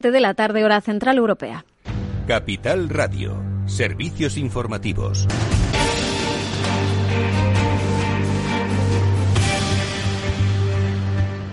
de la tarde hora central europea. Capital Radio, servicios informativos.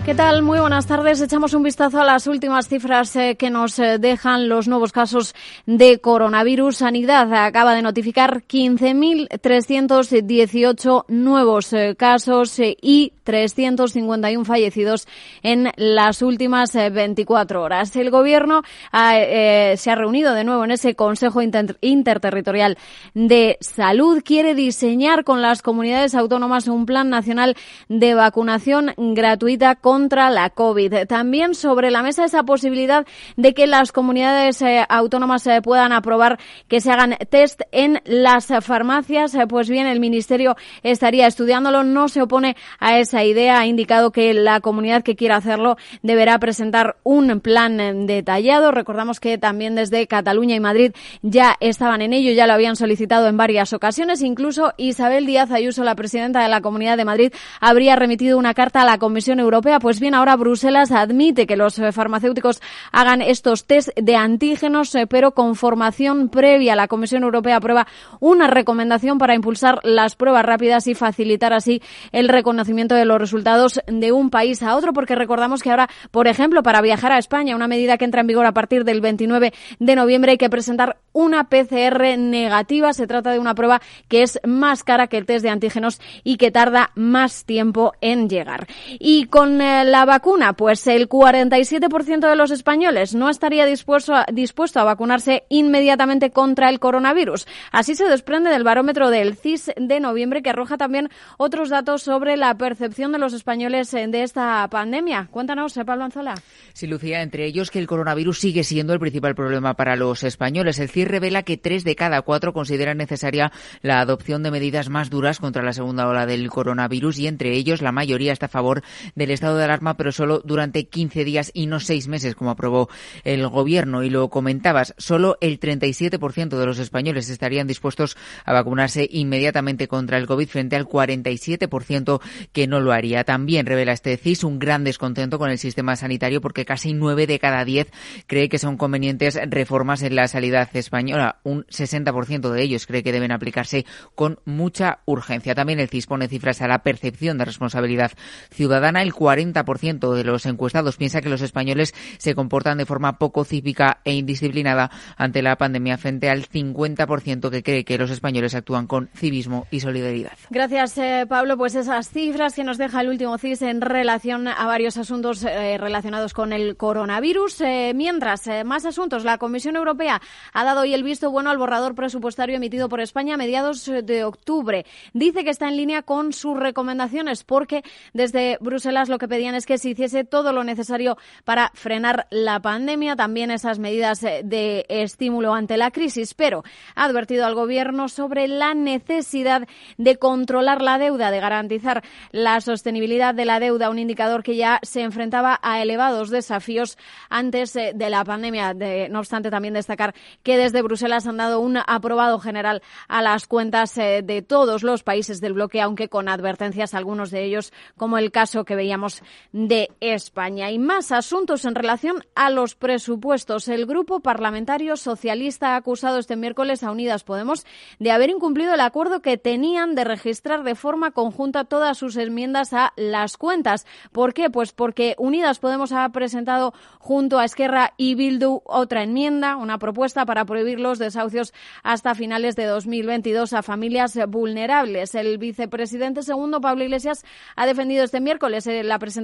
¿Qué tal? Muy buenas tardes. Echamos un vistazo a las últimas cifras eh, que nos eh, dejan los nuevos casos de coronavirus. Sanidad acaba de notificar 15.318 nuevos eh, casos y 351 fallecidos en las últimas 24 horas. El Gobierno se ha reunido de nuevo en ese Consejo Interterritorial de Salud. Quiere diseñar con las comunidades autónomas un plan nacional de vacunación gratuita con contra la COVID. También sobre la mesa esa posibilidad de que las comunidades eh, autónomas eh, puedan aprobar que se hagan test en las farmacias. Eh, pues bien, el Ministerio estaría estudiándolo, no se opone a esa idea. Ha indicado que la comunidad que quiera hacerlo deberá presentar un plan detallado. Recordamos que también desde Cataluña y Madrid ya estaban en ello, ya lo habían solicitado en varias ocasiones. Incluso Isabel Díaz Ayuso, la presidenta de la Comunidad de Madrid, habría remitido una carta a la Comisión Europea pues bien, ahora Bruselas admite que los eh, farmacéuticos hagan estos test de antígenos, eh, pero con formación previa. La Comisión Europea aprueba una recomendación para impulsar las pruebas rápidas y facilitar así el reconocimiento de los resultados de un país a otro, porque recordamos que ahora, por ejemplo, para viajar a España, una medida que entra en vigor a partir del 29 de noviembre, hay que presentar una PCR negativa. Se trata de una prueba que es más cara que el test de antígenos y que tarda más tiempo en llegar. Y con eh, la vacuna? Pues el 47% de los españoles no estaría dispuesto a, vacunarse inmediatamente contra el coronavirus. Así se desprende del barómetro del CIS de noviembre que arroja también otros datos sobre la percepción de los españoles eh, de esta pandemia. Cuéntanos, eh, Pablo Anzola. Sí, Lucía, entre ellos que el coronavirus sigue siendo el principal problema para los españoles. El CIS revela que tres de cada cuatro consideran necesaria la adopción de medidas más duras contra la segunda ola del coronavirus y entre ellos la mayoría está a favor del estado de alarma, pero solo durante 15 días y no seis meses, como aprobó el Gobierno. Y lo comentabas, solo el 37% de los españoles estarían dispuestos a vacunarse inmediatamente contra el COVID frente al 47% que no lo haría. También revela este CIS un gran descontento con el sistema sanitario porque casi 9 de cada 10 cree que son convenientes reformas en la sanidad española. Un 60% de ellos cree que deben aplicarse con mucha urgencia. También el CIS pone cifras a la percepción de responsabilidad ciudadana. El 40 40% de los encuestados piensa que los españoles se comportan de forma poco cívica e indisciplinada ante la pandemia frente al 50% que cree que los españoles actúan con civismo y solidaridad. Gracias, eh, Pablo. Pues esas cifras que nos deja el último CIS en relación a varios asuntos eh, relacionados con el coronavirus. Eh, mientras, más asuntos. La Comisión Europea ha dado hoy el visto bueno al borrador presupuestario emitido por España a mediados de octubre. Dice que está en línea con sus recomendaciones porque desde Bruselas lo que pedían es que se hiciese todo lo necesario para frenar la pandemia, también esas medidas eh, de estímulo ante la crisis, pero ha advertido al Gobierno sobre la necesidad de controlar la deuda, de garantizar la sostenibilidad de la deuda, un indicador que ya se enfrentaba a elevados desafíos antes eh, de la pandemia. no obstante, también destacar que desde Bruselas han dado un aprobado general a las cuentas eh, de todos los países del bloque, aunque con advertencias algunos de ellos, como el caso que veíamos de España. Y más asuntos en relación a los presupuestos. El Grupo Parlamentario Socialista ha acusado este miércoles a Unidas Podemos de haber incumplido el acuerdo que tenían de registrar de forma conjunta todas sus enmiendas a las cuentas. ¿Por qué? Pues porque Unidas Podemos ha presentado junto a Esquerra y Bildu otra enmienda, una propuesta para prohibir los desahucios hasta finales de 2022 a familias vulnerables. El vicepresidente segundo, Pablo Iglesias, ha defendido este miércoles eh, la presentación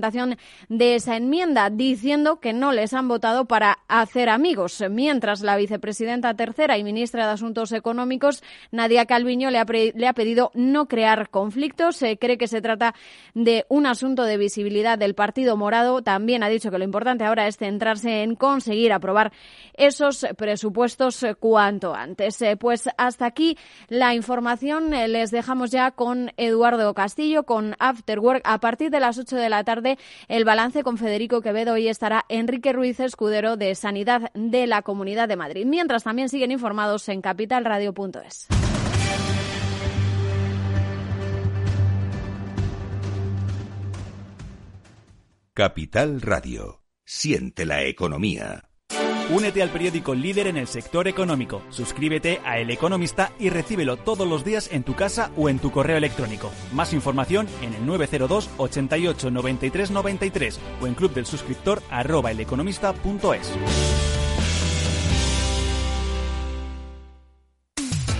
de esa enmienda, diciendo que no les han votado para hacer amigos. Mientras la vicepresidenta tercera y ministra de Asuntos Económicos, Nadia Calviño, le ha, le ha pedido no crear conflictos. Se cree que se trata de un asunto de visibilidad del Partido Morado. También ha dicho que lo importante ahora es centrarse en conseguir aprobar esos presupuestos cuanto antes. Eh, pues hasta aquí la información. Eh, les dejamos ya con Eduardo Castillo, con Afterwork, a partir de las 8 de la tarde el balance con Federico Quevedo. Hoy estará Enrique Ruiz Escudero de Sanidad de la Comunidad de Madrid. Mientras también siguen informados en capitalradio.es. Capital Radio. Siente la economía. Únete al periódico líder en el sector económico. Suscríbete a El Economista y recíbelo todos los días en tu casa o en tu correo electrónico. Más información en el 902 88 93 93 o en club del suscriptor arroba eleconomista.es.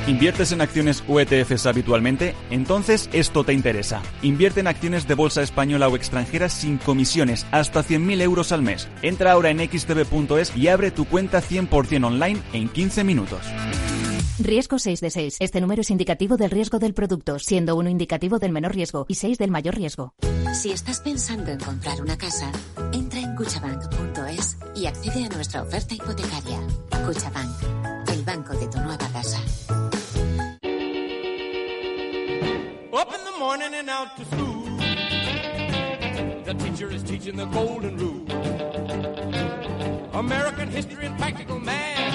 ¿Inviertes en acciones o ETFs habitualmente? Entonces esto te interesa. Invierte en acciones de bolsa española o extranjera sin comisiones, hasta 100.000 euros al mes. Entra ahora en xtb.es y abre tu cuenta 100% online en 15 minutos. Riesgo 6 de 6. Este número es indicativo del riesgo del producto, siendo uno indicativo del menor riesgo y 6 del mayor riesgo. Si estás pensando en comprar una casa, entra en cuchabank.es y accede a nuestra oferta hipotecaria. Cuchabank, el banco de tu nueva casa. Morning and out to school. The teacher is teaching the golden rule. American history and practical math.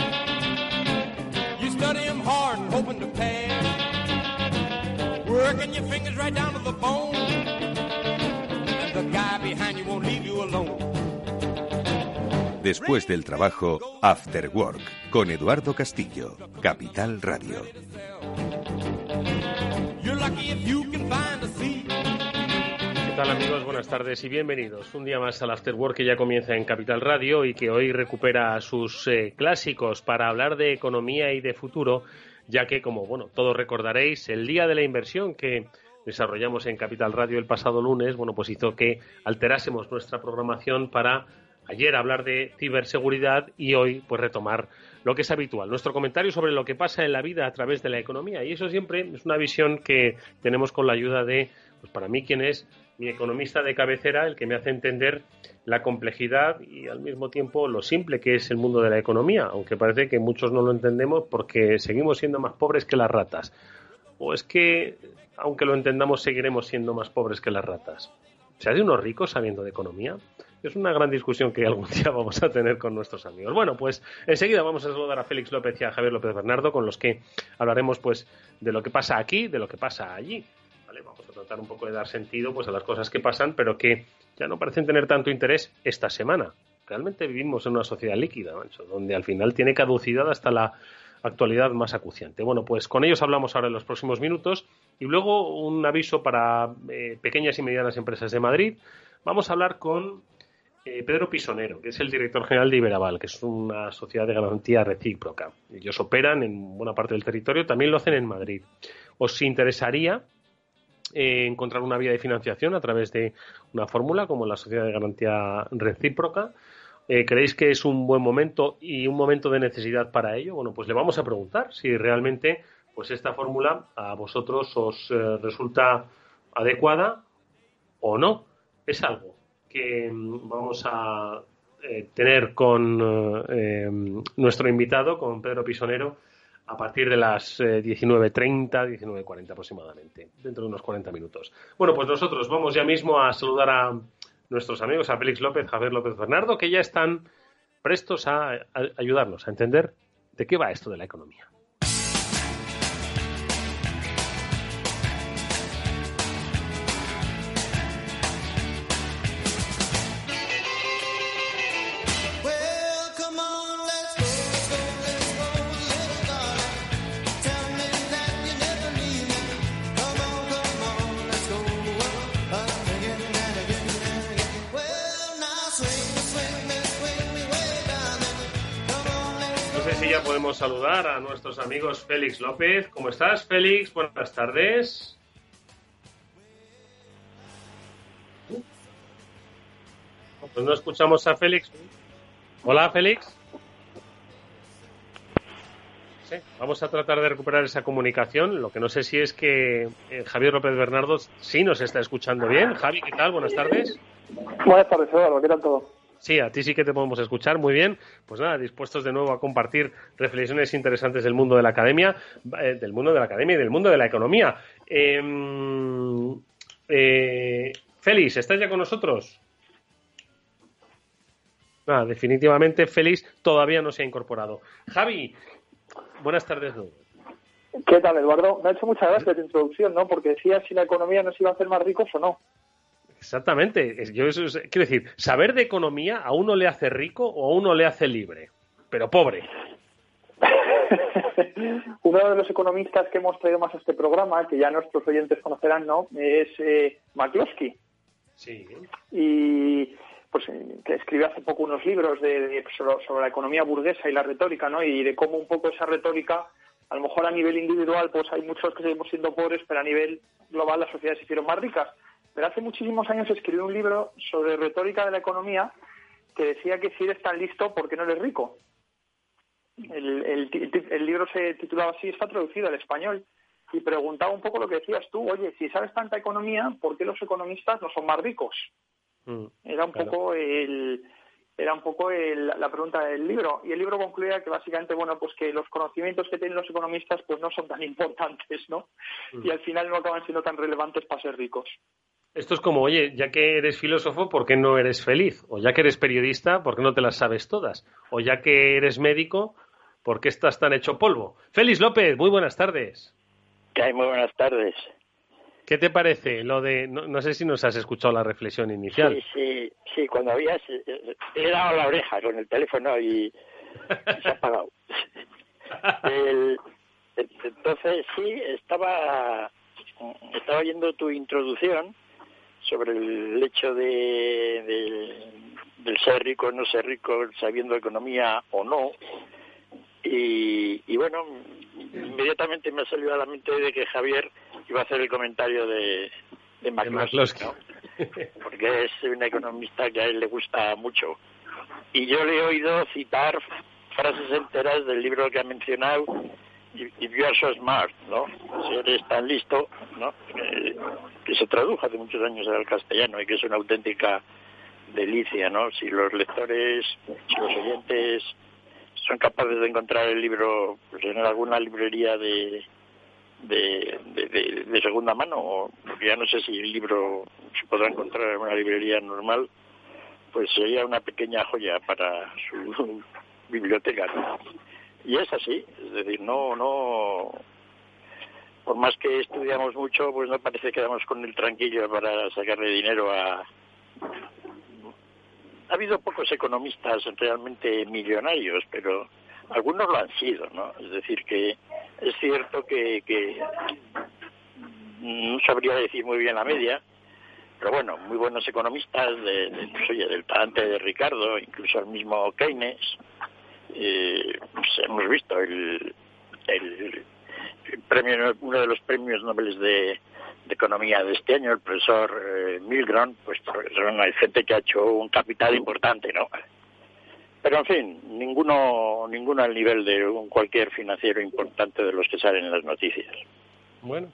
You study them hard and hoping to pass. Working your fingers right down to the bone. And the guy behind you won't leave you alone. Después del trabajo, After Work, con Eduardo Castillo, Capital Radio. ¿Qué tal amigos? Buenas tardes y bienvenidos. Un día más al After Work que ya comienza en Capital Radio y que hoy recupera sus eh, clásicos para hablar de economía y de futuro, ya que, como bueno, todos recordaréis, el día de la inversión que desarrollamos en Capital Radio el pasado lunes, bueno, pues hizo que alterásemos nuestra programación para ayer hablar de ciberseguridad y hoy pues retomar lo que es habitual, nuestro comentario sobre lo que pasa en la vida a través de la economía. Y eso siempre es una visión que tenemos con la ayuda de, pues para mí, quien es mi economista de cabecera, el que me hace entender la complejidad y al mismo tiempo lo simple que es el mundo de la economía, aunque parece que muchos no lo entendemos porque seguimos siendo más pobres que las ratas. O es que, aunque lo entendamos, seguiremos siendo más pobres que las ratas. ¿Se hace unos ricos sabiendo de economía? Es una gran discusión que algún día vamos a tener con nuestros amigos. Bueno, pues enseguida vamos a saludar a Félix López y a Javier López Bernardo, con los que hablaremos pues de lo que pasa aquí, de lo que pasa allí. ¿Vale? Vamos a tratar un poco de dar sentido pues a las cosas que pasan, pero que ya no parecen tener tanto interés esta semana. Realmente vivimos en una sociedad líquida, donde al final tiene caducidad hasta la actualidad más acuciante. Bueno, pues con ellos hablamos ahora en los próximos minutos y luego un aviso para eh, pequeñas y medianas empresas de Madrid. Vamos a hablar con eh, Pedro Pisonero, que es el director general de Iberaval, que es una sociedad de garantía recíproca. Ellos operan en buena parte del territorio, también lo hacen en Madrid. ¿Os interesaría eh, encontrar una vía de financiación a través de una fórmula como la sociedad de garantía recíproca? Eh, ¿Creéis que es un buen momento y un momento de necesidad para ello? Bueno, pues le vamos a preguntar si realmente pues esta fórmula a vosotros os resulta adecuada o no. Es algo que vamos a eh, tener con eh, nuestro invitado, con Pedro Pisonero, a partir de las 19.30, eh, 19.40 aproximadamente, dentro de unos 40 minutos. Bueno, pues nosotros vamos ya mismo a saludar a nuestros amigos, a Félix López, Javier López Bernardo, que ya están prestos a ayudarnos a entender de qué va esto de la economía. Podemos saludar a nuestros amigos Félix López. ¿Cómo estás, Félix? Buenas tardes. Pues no escuchamos a Félix. Hola, Félix. Vamos a tratar de recuperar esa comunicación. Lo que no sé si es que eh, Javier López Bernardo sí nos está escuchando bien. Javi, ¿qué tal? Buenas tardes. Buenas tardes, Eduardo. ¿Qué tal todo? Sí, a ti sí que te podemos escuchar muy bien. Pues nada, dispuestos de nuevo a compartir reflexiones interesantes del mundo de la academia, eh, del mundo de la academia y del mundo de la economía. Em, eh, Félix, ¿estás ya con nosotros? Nada, definitivamente Félix todavía no se ha incorporado. Javi, buenas tardes. ¿Qué tal, Eduardo? Me ha hecho muchas gracias tu introducción, ¿no? Porque decía si la economía nos iba a hacer más ricos o no. Exactamente. Yo quiero decir, saber de economía a uno le hace rico o a uno le hace libre. pero pobre. Uno de los economistas que hemos traído más a este programa, que ya nuestros oyentes conocerán, ¿no? Es eh, McCloskey. Sí. Y pues eh, que escribió hace poco unos libros de, sobre, sobre, la economía burguesa y la retórica, ¿no? Y de cómo un poco esa retórica, a lo mejor a nivel individual, pues hay muchos que seguimos siendo pobres, pero a nivel global las sociedades se hicieron más ricas. Pero hace muchísimos años escribió un libro sobre retórica de la economía que decía que si eres tan listo, ¿por qué no eres rico? El, el, el libro se titulaba así, está traducido al español, y preguntaba un poco lo que decías tú, oye, si sabes tanta economía, ¿por qué los economistas no son más ricos? Mm, era un claro. poco el era un poco el, la pregunta del libro y el libro concluía que básicamente bueno pues que los conocimientos que tienen los economistas pues no son tan importantes no mm. y al final no acaban siendo tan relevantes para ser ricos esto es como, oye, ya que eres filósofo, ¿por qué no eres feliz? O ya que eres periodista, ¿por qué no te las sabes todas? O ya que eres médico, ¿por qué estás tan hecho polvo? Félix López, muy buenas tardes. ¿Qué? Muy buenas tardes. ¿Qué te parece lo de, no, no, sé si nos has escuchado la reflexión inicial? Sí, sí, sí, cuando habías, he dado la oreja con el teléfono y, y se ha apagado. el, entonces, sí, estaba, estaba oyendo tu introducción sobre el hecho de, de, del ser rico o no ser rico, sabiendo economía o no. Y, y bueno, inmediatamente me ha salido a la mente de que Javier iba a hacer el comentario de, de McCloskey, ¿no? porque es un economista que a él le gusta mucho. Y yo le he oído citar frases enteras del libro que ha mencionado, If you are so smart, ¿no? Si eres tan listo, ¿no? que se tradujo hace muchos años al castellano y que es una auténtica delicia, ¿no? Si los lectores, si los oyentes son capaces de encontrar el libro pues, en alguna librería de, de, segunda mano, porque ya no sé si el libro se podrá encontrar en una librería normal, pues sería una pequeña joya para su biblioteca. Y es así, es decir, no, no, por más que estudiamos mucho, pues no parece que damos con el tranquillo para sacarle dinero a, ha habido pocos economistas realmente millonarios, pero algunos lo han sido, ¿no? Es decir, que es cierto que, que no sabría decir muy bien la media, pero bueno, muy buenos economistas de, de pues, oye, del talante de Ricardo, incluso el mismo Keynes, eh, pues hemos visto el, el, el, premio, uno de los premios Nobel de, Economía de este año, el profesor eh, Milgrom, pues hay gente que ha hecho un capital importante, ¿no? Pero en fin, ninguno, ninguno al nivel de un cualquier financiero importante de los que salen en las noticias. Bueno,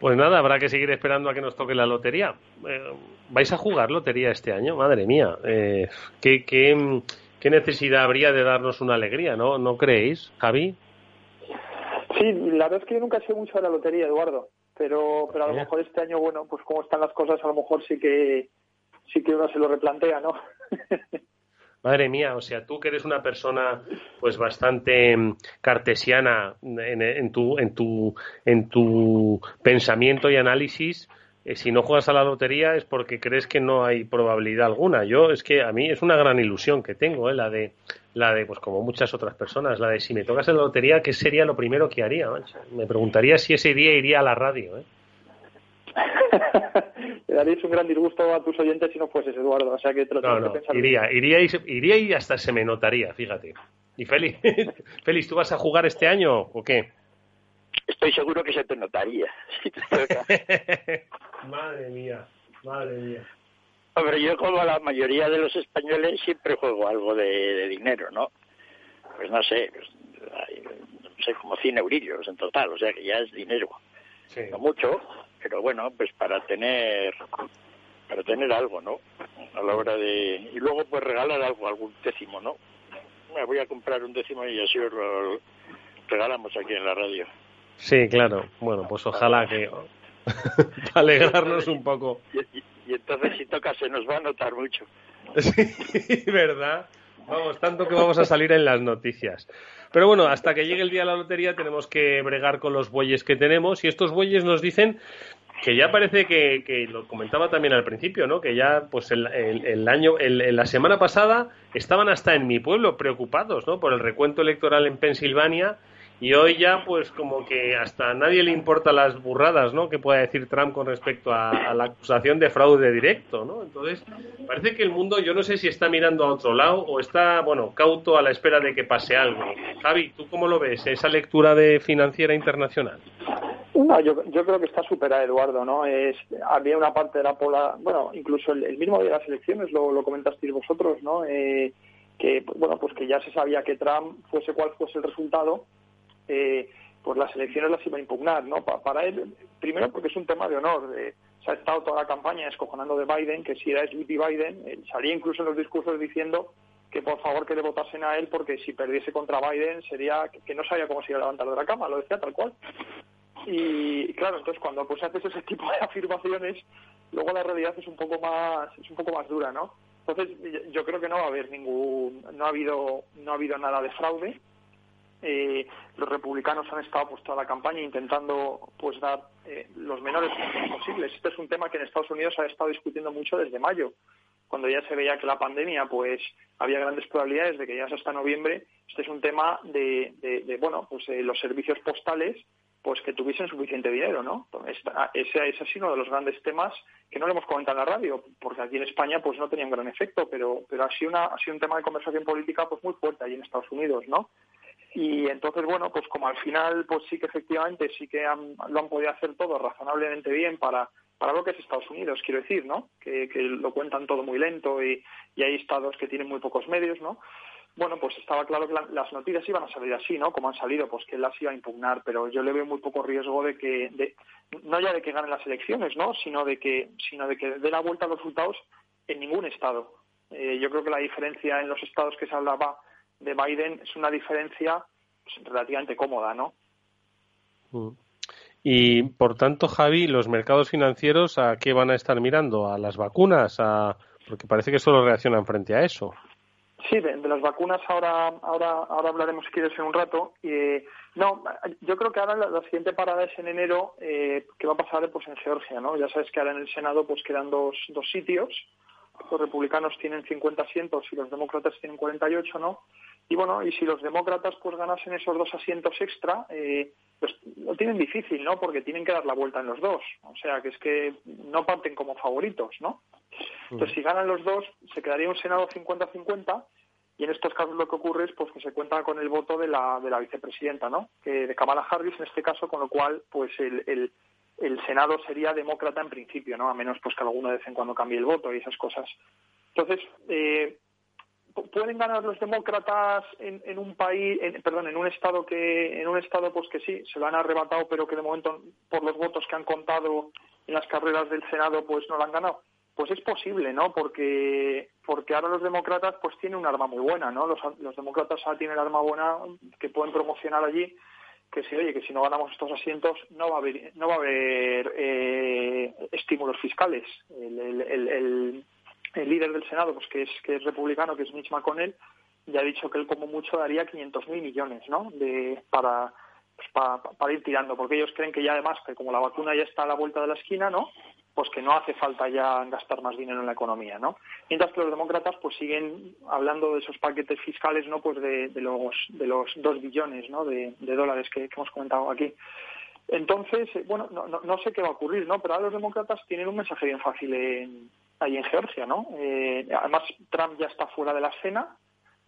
pues nada, habrá que seguir esperando a que nos toque la lotería. Eh, ¿Vais a jugar lotería este año? Madre mía, eh, ¿qué, qué, qué necesidad habría de darnos una alegría, ¿no? ¿No creéis, Javi? Sí, la verdad es que yo nunca sé mucho de la lotería, Eduardo pero pero a lo mejor este año bueno pues como están las cosas a lo mejor sí que sí que uno se lo replantea no Madre mía, o sea, tú que eres una persona pues bastante mm, cartesiana en, en tu en tu en tu pensamiento y análisis, eh, si no juegas a la lotería es porque crees que no hay probabilidad alguna. Yo es que a mí es una gran ilusión que tengo, ¿eh? la de la de pues como muchas otras personas, la de si me tocas en la lotería, ¿qué sería lo primero que haría? Mancha? Me preguntaría si ese día iría a la radio, ¿eh? Le darías un gran disgusto a tus oyentes si no fueses Eduardo, o sea que te lo no, no, que pensar iría, iría y, iría y hasta se me notaría, fíjate. Y Félix, Félix, ¿tú vas a jugar este año o qué? Estoy seguro que se te notaría. Si te madre mía, madre mía. Hombre, yo como la mayoría de los españoles siempre juego algo de, de dinero, ¿no? Pues no sé, pues, hay, no sé, como 100 eurillos en total, o sea que ya es dinero. Sí. No mucho, pero bueno, pues para tener para tener algo, ¿no? A la hora de... Y luego pues regalar algo, algún décimo, ¿no? Me voy a comprar un décimo y así os lo regalamos aquí en la radio. Sí, claro. Bueno, pues ojalá que... para alegrarnos un poco. Y, y, y, entonces si toca se nos va a notar mucho. Sí, ¿verdad? Vamos, tanto que vamos a salir en las noticias. Pero bueno, hasta que llegue el día de la lotería tenemos que bregar con los bueyes que tenemos y estos bueyes nos dicen que ya parece que, que, lo comentaba también al principio, ¿no? Que ya, pues el, el, año, el, la semana pasada estaban hasta en mi pueblo preocupados, ¿no? Por el recuento electoral en Pensilvania y hoy ya, pues como que hasta a nadie le importa las burradas, ¿no? Que pueda decir Trump con respecto a, la acusación de fraude directo, ¿no? Entonces, parece que el mundo, yo no sé si está mirando a otro lado o está, bueno, cauto a la espera de que pase algo. Javi, ¿tú cómo lo ves, esa lectura de financiera internacional? No, yo, yo creo que está superada, Eduardo, ¿no? Es, había una parte de la pola, bueno, incluso el, mismo día de las elecciones, lo, lo comentasteis vosotros, ¿no? Eh, que, bueno, pues que ya se sabía que Trump, fuese cual fuese el resultado, eh, pues las elecciones las iba a impugnar, ¿no? para él, primero porque es un tema de honor. se ha estado toda la campaña escojonando de Biden, que si era Sleepy Biden, salía incluso en los discursos diciendo que por favor que le votasen a él porque si perdiese contra Biden sería que, no sabía cómo se iba a levantar de la cama, lo decía tal cual. Y claro, entonces cuando pues haces ese tipo de afirmaciones, luego la realidad es un poco más es un poco más dura, ¿no? Entonces yo creo que no va a haber ningún no ha habido no ha habido nada de fraude eh, los republicanos han estado pues toda la campaña intentando pues dar eh, los menores posibles. Este es un tema que en Estados Unidos ha estado discutiendo mucho desde mayo, cuando ya se veía que la pandemia pues había grandes probabilidades de que ya hasta noviembre. Este es un tema de, de, bueno pues eh, los servicios postales pues que tuviesen suficiente dinero, ¿no? Ese, ese ha sido uno de los grandes temas que no le hemos comentado en la radio, porque aquí en España pues no tenía un gran efecto, pero, pero ha, sido una, ha sido un tema de conversación política pues muy fuerte allí en Estados Unidos, ¿no? Y entonces, bueno, pues como al final, pues sí que efectivamente sí que lo han podido hacer todo razonablemente bien para, para lo que es Estados Unidos, quiero decir, ¿no? Que, lo cuentan todo muy lento y, hay estados que tienen muy pocos medios, ¿no? Bueno, pues estaba claro que las noticias iban a salir así, ¿no? Como han salido, pues que él las iba a impugnar, pero yo le veo muy poco riesgo de que, de, no ya de que ganen las elecciones, ¿no? Sino de que, sino de que dé la vuelta a los resultados en ningún estado. Eh, yo creo que la diferencia en los estados que se hablaba de Biden es una diferencia pues, relativamente cómoda, ¿no? Mm. Y por tanto, Javi, los mercados financieros a qué van a estar mirando? ¿A las vacunas? A... Porque parece que solo reaccionan frente a eso. Sí, de, las vacunas ahora, ahora, ahora hablaremos si quieres en un rato. Eh, no, yo creo que ahora la, siguiente parada es en enero, eh, que va a pasar pues en Georgia, ¿no? Ya sabes que ahora en el Senado pues quedan dos, dos sitios. Los republicanos tienen 50 asientos y los demócratas tienen 48, ¿no? Y bueno, y si los demócratas pues ganasen esos dos asientos extra, eh, pues lo tienen difícil, ¿no? Porque tienen que dar la vuelta en los dos. O sea, que es que no parten como favoritos, ¿no? Entonces, si ganan los dos, se quedaría un Senado 50-50 y en estos casos lo que ocurre es pues que se cuenta con el voto de la, de la vicepresidenta, ¿no? Que de Kamala Harris en este caso, con lo cual pues el, el, el Senado sería demócrata en principio, ¿no? A menos pues que alguno de vez en cuando cambie el voto y esas cosas. Entonces, eh, pueden ganar los demócratas en, un país, perdón, en un estado que, en un estado pues que sí, se lo han arrebatado, pero que de momento por los votos que han contado en las carreras del Senado pues no lo han ganado. Pues es posible, ¿no? Porque porque ahora los demócratas pues tienen un arma muy buena, ¿no? Los, los demócratas ahora tienen el arma buena que pueden promocionar allí que si oye que si no ganamos estos asientos no va a haber no va a haber eh, estímulos fiscales el líder del Senado, pues que es, que es republicano, que es Mitch McConnell, ya ha dicho que él como mucho daría 500.000 millones, ¿no? De, para, pues para, ir tirando, porque ellos creen que ya además, que como la vacuna ya está a la vuelta de la esquina, ¿no? Pues que no hace falta ya gastar más dinero en la economía, ¿no? Mientras que los demócratas pues siguen hablando de esos paquetes fiscales, ¿no? Pues de, de los de los dos billones, ¿no? De, dólares que, hemos comentado aquí. Entonces, eh, bueno, no, no, no, sé qué va a ocurrir, ¿no? Pero ahora los demócratas tienen un mensaje bien fácil en, ahí en Georgia, ¿no? Eh, además, Trump ya está fuera de la escena,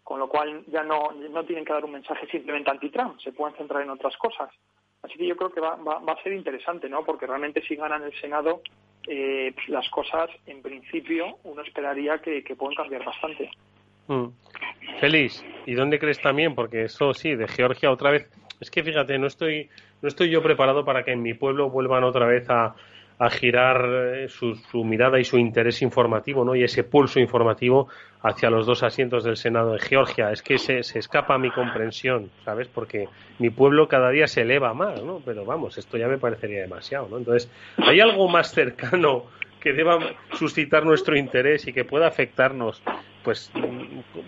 con lo cual ya no, no tienen que dar un mensaje simplemente anti-Trump, se pueden centrar en otras cosas. Así que yo creo que va, va, a ser interesante, ¿no? Porque realmente si ganan el Senado, eh, pues las cosas, en principio, uno esperaría que, pueden cambiar bastante. Mm. Feliz, ¿y dónde crees también? Porque eso sí, de Georgia otra vez. Es que fíjate, no estoy, no estoy yo preparado para que en mi pueblo vuelvan otra vez a, a girar eh, su, mirada y su interés informativo, ¿no? Y ese pulso informativo hacia los dos asientos del Senado de Georgia. Es que se, se escapa a mi comprensión, ¿sabes? Porque mi pueblo cada día se eleva más, ¿no? Pero vamos, esto ya me parecería demasiado, ¿no? Entonces, ¿hay algo más cercano que deba suscitar nuestro interés y que pueda afectarnos, pues,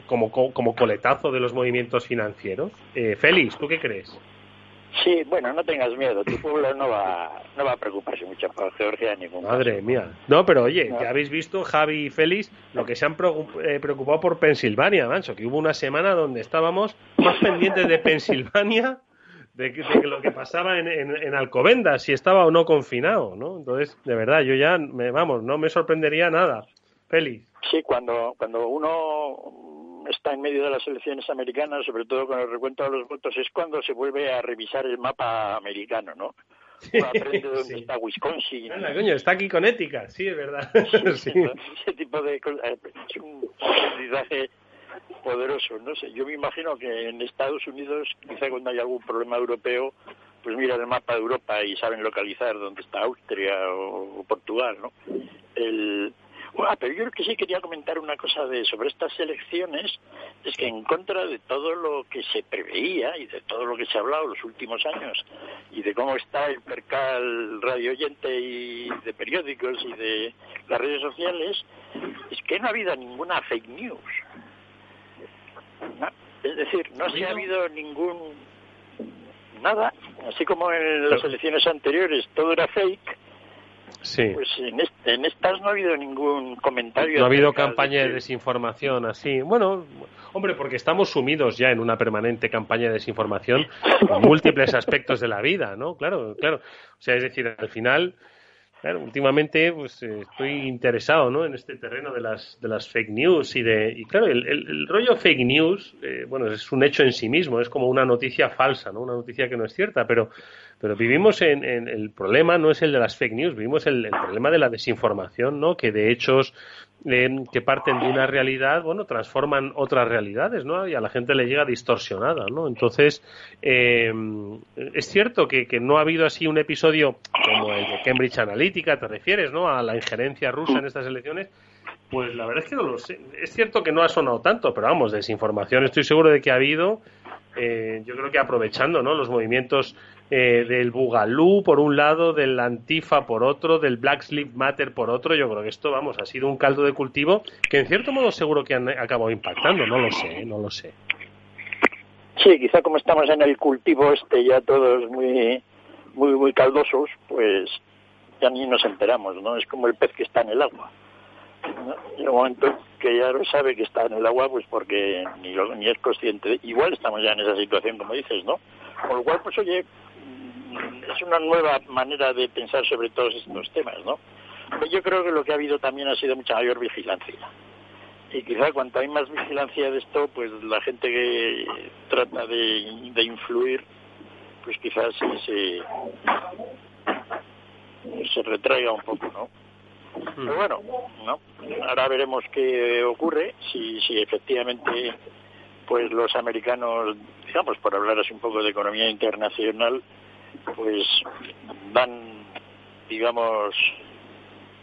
como, como coletazo de los movimientos financieros? Eh, Félix, ¿tú qué crees? Sí, bueno, no tengas miedo, tu pueblo no va, no va a preocuparse mucho por Georgia ni ningún Madre mía. No, pero oye, ya habéis visto, Javi y Félix, lo que se han eh, preocupado por Pensilvania, mancho, que hubo una semana donde estábamos más pendientes de Pensilvania de, de lo que pasaba en, en, Alcobendas, si estaba o no confinado, ¿no? Entonces, de verdad, yo ya, me, vamos, no me sorprendería nada. Félix. Sí, cuando, cuando uno está en medio de las elecciones americanas, sobre todo con el recuento de los votos, es cuando se vuelve a revisar el mapa americano, ¿no? Uno aprende dónde está Wisconsin. coño, está aquí con ética, sí, es verdad. Sí, Ese tipo de cosas. Es un aprendizaje poderoso. No sé, yo me imagino que en Estados Unidos, quizá cuando hay algún problema europeo, pues miran el mapa de Europa y saben localizar dónde está Austria o, Portugal, ¿no? El, bueno, pero yo creo que sí quería comentar una cosa de sobre estas elecciones, es que en contra de todo lo que se preveía y de todo lo que se ha hablado los últimos años y de cómo está el percal radio oyente y de periódicos y de las redes sociales, es que no ha habido ninguna fake news. Es decir, no se ha habido ningún nada, así como en las elecciones anteriores todo era fake. Sí. Pues en, estas no ha habido ningún comentario. No ha habido campaña de, desinformación así. Bueno, hombre, porque estamos sumidos ya en una permanente campaña de desinformación en múltiples aspectos de la vida, ¿no? Claro, claro. O sea, es decir, al final Claro, últimamente pues eh, estoy interesado ¿no? en este terreno de las, de las fake news y de y claro el, el, rollo fake news eh, bueno es un hecho en sí mismo es como una noticia falsa no una noticia que no es cierta pero pero vivimos en, el problema no es el de las fake news vivimos el, el problema de la desinformación no que de hechos que parten de una realidad, bueno, transforman otras realidades, ¿no? Y a la gente le llega distorsionada, ¿no? Entonces, eh, es cierto que, no ha habido así un episodio como el de Cambridge Analytica, te refieres, ¿no? A la injerencia rusa en estas elecciones. Pues la verdad es que no lo sé. Es cierto que no ha sonado tanto, pero vamos, desinformación estoy seguro de que ha habido. Eh, yo creo que aprovechando, ¿no? Los movimientos eh, del Bugalú por un lado, del Antifa por otro, del Black Sleep Matter por otro. Yo creo que esto, vamos, ha sido un caldo de cultivo que en cierto modo seguro que han acabado impactando. No lo sé, no lo sé. Sí, quizá como estamos en el cultivo este ya todos muy, muy, muy caldosos, pues ya ni nos enteramos, ¿no? Es como el pez que está en el agua. En el momento que ya sabe que está en el agua, pues porque ni, ni es consciente. Igual estamos ya en esa situación, como dices, ¿no? Con lo cual, pues oye, es una nueva manera de pensar sobre todos estos temas, ¿no? Yo creo que lo que ha habido también ha sido mucha mayor vigilancia. Y quizá cuanto hay más vigilancia de esto, pues la gente que trata de, de influir, pues quizás se, se retraiga un poco, ¿no? Pero bueno, ¿no? Ahora veremos qué ocurre, si, si efectivamente pues los americanos, digamos, por hablar así un poco de economía internacional, pues dan, digamos,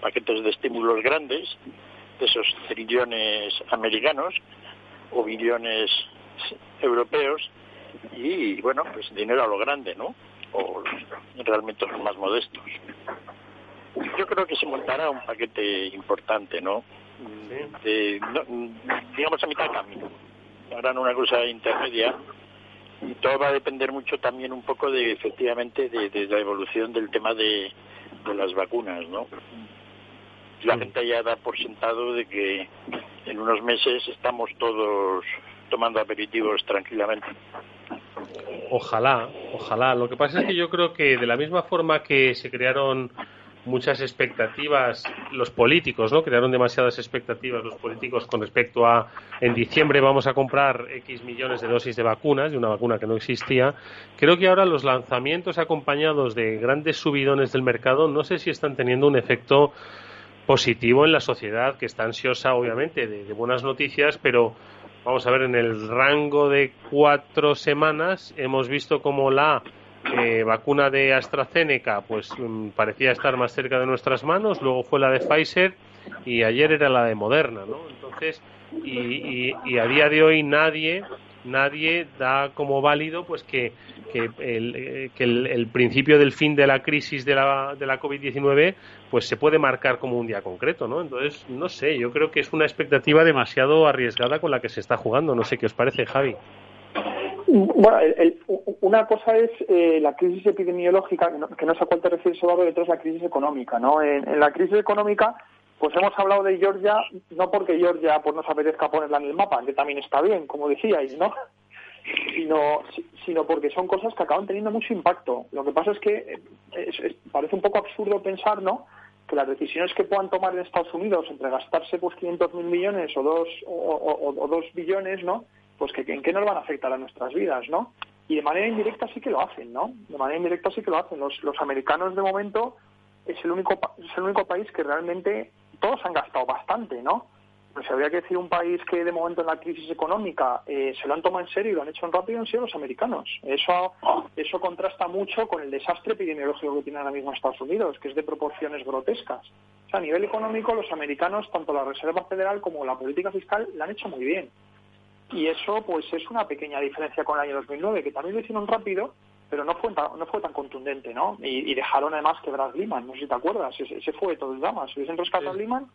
paquetes de estímulos grandes, de esos trillones americanos o billones europeos, y bueno, pues dinero a lo grande, ¿no? O realmente los más modestos. Yo creo que se montará un paquete importante, ¿no? De, digamos a mitad de camino. Harán una cosa intermedia y todo va a depender mucho también un poco de efectivamente de, la evolución del tema de, las vacunas, ¿no? La gente ya da por sentado de que en unos meses estamos todos tomando aperitivos tranquilamente. Ojalá, ojalá. Lo que pasa es que yo creo que de la misma forma que se crearon muchas expectativas los políticos, ¿no? Crearon demasiadas expectativas los políticos con respecto a en diciembre vamos a comprar X millones de dosis de vacunas, de una vacuna que no existía. Creo que ahora los lanzamientos acompañados de grandes subidones del mercado no sé si están teniendo un efecto positivo en la sociedad que está ansiosa obviamente de, buenas noticias, pero vamos a ver en el rango de cuatro semanas hemos visto como la eh, vacuna de AstraZeneca, pues mm, parecía estar más cerca de nuestras manos, luego fue la de Pfizer y ayer era la de Moderna, ¿no? Entonces, y, y, a día de hoy nadie nadie da como válido pues que, que, el, eh, que el, principio del fin de la crisis de la, de la COVID-19 pues se puede marcar como un día concreto, ¿no? Entonces, no sé, yo creo que es una expectativa demasiado arriesgada con la que se está jugando. No sé qué os parece, Javi. Bueno, una cosa es eh, la crisis epidemiológica, que no, sé a cuál te refieres, Eduardo, y otra es la crisis económica. ¿no? En, la crisis económica, pues hemos hablado de Georgia, no porque Georgia pues, nos apetezca ponerla en el mapa, que también está bien, como decíais, ¿no? Sino, sino porque son cosas que acaban teniendo mucho impacto. Lo que pasa es que parece un poco absurdo pensar, ¿no?, que las decisiones que puedan tomar en Estados Unidos entre gastarse pues 500.000 millones o dos, o, o, dos billones, ¿no?, pues que en qué nos van a afectar a nuestras vidas, ¿no? Y de manera indirecta sí que lo hacen, ¿no? De manera indirecta sí que lo hacen. Los, americanos de momento es el único es el único país que realmente todos han gastado bastante, ¿no? Pues habría que decir un país que de momento en la crisis económica eh, se lo han tomado en serio y lo han hecho en rápido han sido los americanos. Eso, eso contrasta mucho con el desastre epidemiológico que tiene ahora mismo Estados Unidos, que es de proporciones grotescas. O sea, a nivel económico, los americanos, tanto la Reserva Federal como la política fiscal, la han hecho muy bien. Y eso, pues, es una pequeña diferencia con el año 2009, que también lo hicieron rápido, pero no fue tan, no fue tan contundente, ¿no? Y, dejaron además quebrar Lehman, no sé si te acuerdas, ese, fue todo el drama. Si hubiesen rescatado Lehman,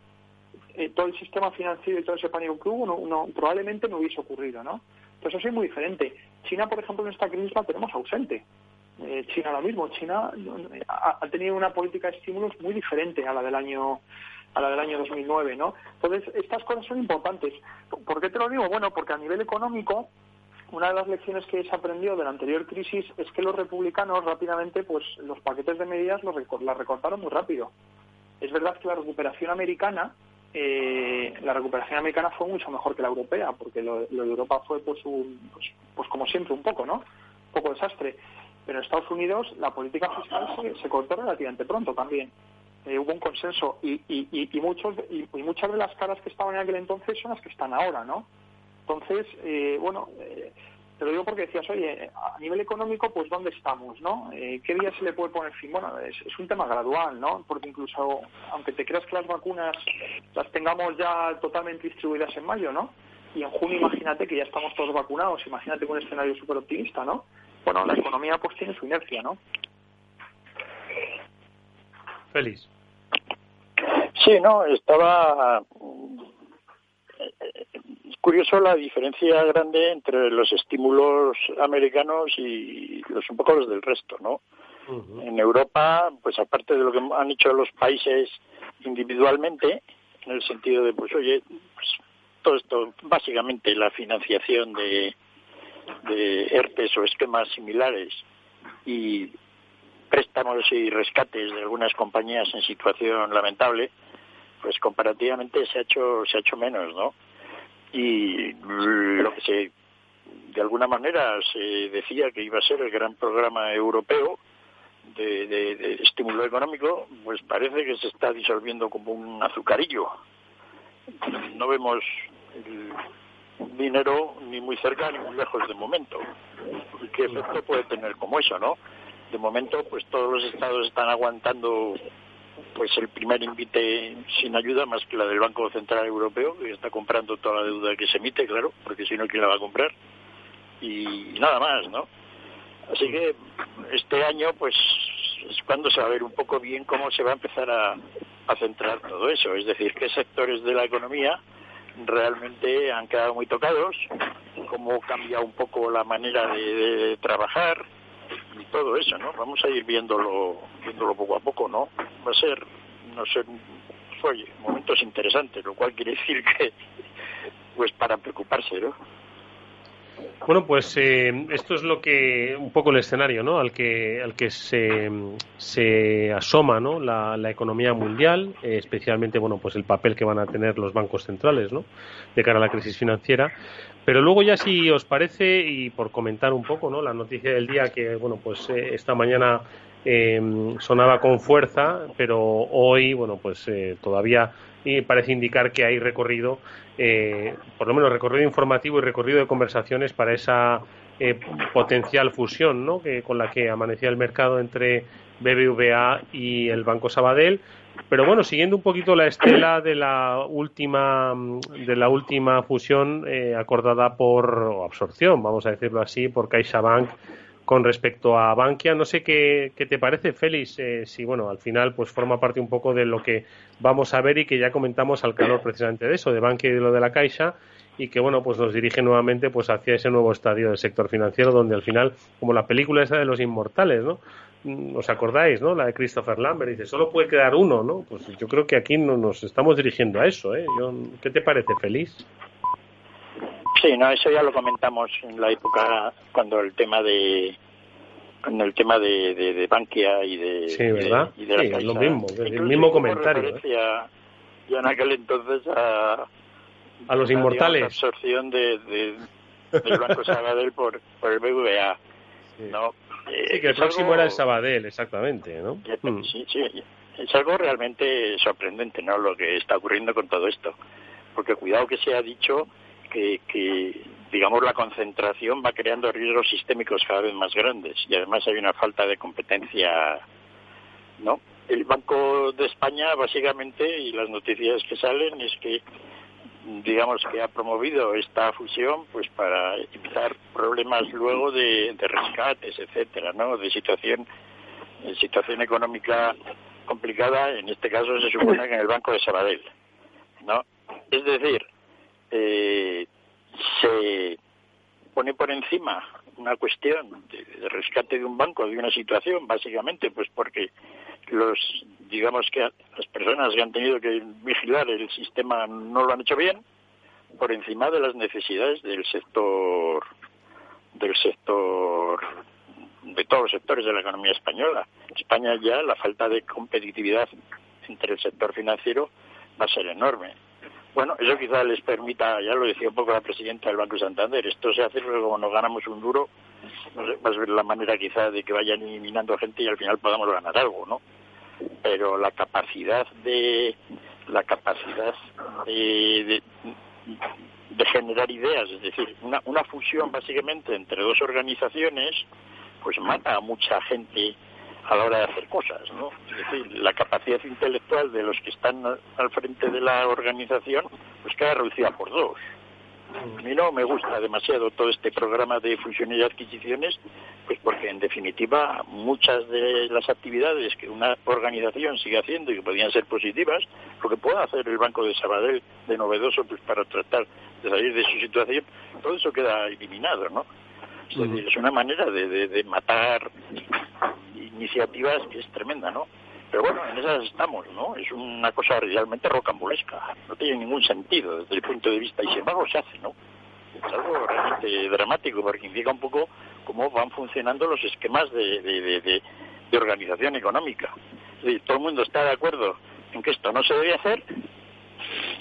eh, todo el sistema financiero y todo ese pánico que hubo no, probablemente no hubiese ocurrido, ¿no? Entonces eso es muy diferente. China, por ejemplo, en esta crisis la tenemos ausente. Eh, China lo mismo. China ha, tenido una política de estímulos muy diferente a la del año a la del año 2009, ¿no? Entonces estas cosas son importantes. ¿Por qué te lo digo? Bueno, porque a nivel económico una de las lecciones que se aprendió de la anterior crisis es que los republicanos rápidamente, pues los paquetes de medidas los las recortaron muy rápido. Es verdad que la recuperación americana eh, la recuperación americana fue mucho mejor que la europea, porque lo, de Europa fue pues, un, pues, pues, como siempre un poco, ¿no? Un poco desastre. Pero en Estados Unidos la política fiscal se, cortó relativamente pronto también. Eh, hubo un consenso y, y, y, muchos, y, muchas de las caras que estaban en aquel entonces son las que están ahora, ¿no? Entonces, eh, bueno, eh, te lo digo porque decías, oye, a nivel económico, pues ¿dónde estamos, no? Eh, ¿Qué día se le puede poner fin? Bueno, es, un tema gradual, ¿no? Porque incluso, aunque te creas que las vacunas las tengamos ya totalmente distribuidas en mayo, ¿no? Y en junio imagínate que ya estamos todos vacunados, imagínate un escenario súper optimista, ¿no? Bueno, la economía pues tiene su inercia, ¿no? Feliz. Sí, no, estaba curioso la diferencia grande entre los estímulos americanos y los un poco los del resto, ¿no? En Europa, pues aparte de lo que han hecho los países individualmente, en el sentido de, pues oye, pues todo esto, básicamente la financiación de, de ERTES o esquemas similares y préstamos y rescates de algunas compañías en situación lamentable, pues comparativamente se ha hecho se ha hecho menos, ¿no? y lo que se de alguna manera se decía que iba a ser el gran programa europeo de, de, estímulo económico, pues parece que se está disolviendo como un azucarillo. No vemos el dinero ni muy cerca ni muy lejos de momento. ¿Y qué efecto puede tener como eso, no? De momento, pues todos los estados están aguantando pues el primer invite sin ayuda más que la del Banco Central Europeo, que está comprando toda la deuda que se emite, claro, porque si no, ¿quién la va a comprar? Y nada más, ¿no? Así que este año, pues, es cuando se va a ver un poco bien cómo se va a empezar a, centrar todo eso, es decir, qué sectores de la economía realmente han quedado muy tocados, cómo cambia un poco la manera de trabajar, y todo eso, ¿no? Vamos a ir viéndolo, viéndolo poco a poco, ¿no? Va a ser, no sé, oye, momentos interesantes, lo cual quiere decir que, pues para preocuparse, ¿no? Bueno, pues eh, esto es lo que un poco el escenario, ¿no? Al que al que se, se asoma, ¿no? La, la economía mundial, eh, especialmente, bueno, pues el papel que van a tener los bancos centrales, ¿no? De cara a la crisis financiera. Pero luego ya si os parece y por comentar un poco, ¿no? La noticia del día que, bueno, pues eh, esta mañana eh, sonaba con fuerza, pero hoy, bueno, pues eh, todavía parece indicar que hay recorrido, por lo menos recorrido informativo y recorrido de conversaciones para esa potencial fusión, ¿no? Que con la que amanecía el mercado entre BBVA y el Banco Sabadell pero bueno, siguiendo un poquito la estela de la última, de la última fusión eh, acordada por, o absorción, vamos a decirlo así, por CaixaBank con respecto a Bankia. No sé qué, qué te parece, Félix, eh, si bueno, al final pues forma parte un poco de lo que vamos a ver y que ya comentamos al calor precisamente de eso, de Bankia y de lo de la Caixa. y que bueno pues nos dirige nuevamente pues hacia ese nuevo estadio del sector financiero donde al final como la película esa de los inmortales no mm, os acordáis no la de Christopher Lambert dice solo puede quedar uno no pues yo creo que aquí no nos estamos dirigiendo a eso ¿eh? qué te parece feliz sí no eso ya lo comentamos en la época cuando el tema de con el tema de, de, Bankia y de, sí, ¿verdad? y de la sí, lo mismo, el mismo comentario. ¿eh? Ya en aquel entonces a, a los inmortales. La absorción de, del Banco Sabadell por, por el BVA. ¿no? sí, que el próximo era el Sabadell, exactamente, ¿no? Mm. Sí, sí, es algo realmente sorprendente, ¿no? Lo que está ocurriendo con todo esto. Porque cuidado que se ha dicho que, que digamos, la concentración va creando riesgos sistémicos cada vez más grandes y además hay una falta de competencia, ¿no? El Banco de España, básicamente, y las noticias que salen es que, digamos, que ha promovido esta fusión, pues para evitar problemas luego de, rescates, etcétera, ¿no? De situación, de situación económica complicada, en este caso se supone que en el Banco de Sabadell, ¿no? Es decir, eh, se pone por encima una cuestión de, rescate de un banco, de una situación, básicamente, pues porque los, digamos que las personas que han tenido que vigilar el sistema no lo han hecho bien, por encima de las necesidades del sector, del sector, de todos los sectores de la economía española. En España ya la falta de competitividad entre el sector financiero va a ser enorme bueno, eso quizá les permita, ya lo decía un poco la presidenta del Banco Santander, esto se hace porque como nos ganamos un duro, no sé, va a ser la manera quizá de que vayan eliminando gente y al final podamos ganar algo, ¿no? Pero la capacidad de la capacidad de, de, generar ideas, es decir, una, una fusión básicamente entre dos organizaciones, pues mata a mucha gente a la hora de hacer cosas, ¿no? Es decir, la capacidad intelectual de los que están al frente de la organización, pues queda reducida por dos. A mí no me gusta demasiado todo este programa de fusiones y adquisiciones, pues porque en definitiva muchas de las actividades que una organización sigue haciendo y que podrían ser positivas, lo que pueda hacer el Banco de Sabadell de novedoso pues para tratar de salir de su situación, todo eso queda eliminado, ¿no? Es decir, es una manera de, de matar iniciativas que es tremenda, ¿no? Pero bueno, en esas estamos, ¿no? Es una cosa realmente rocambolesca, no tiene ningún sentido desde el punto de vista, y sin embargo se hace, ¿no? Es algo realmente dramático porque indica un poco cómo van funcionando los esquemas de, de, organización económica. Es todo el mundo está de acuerdo en que esto no se debe hacer,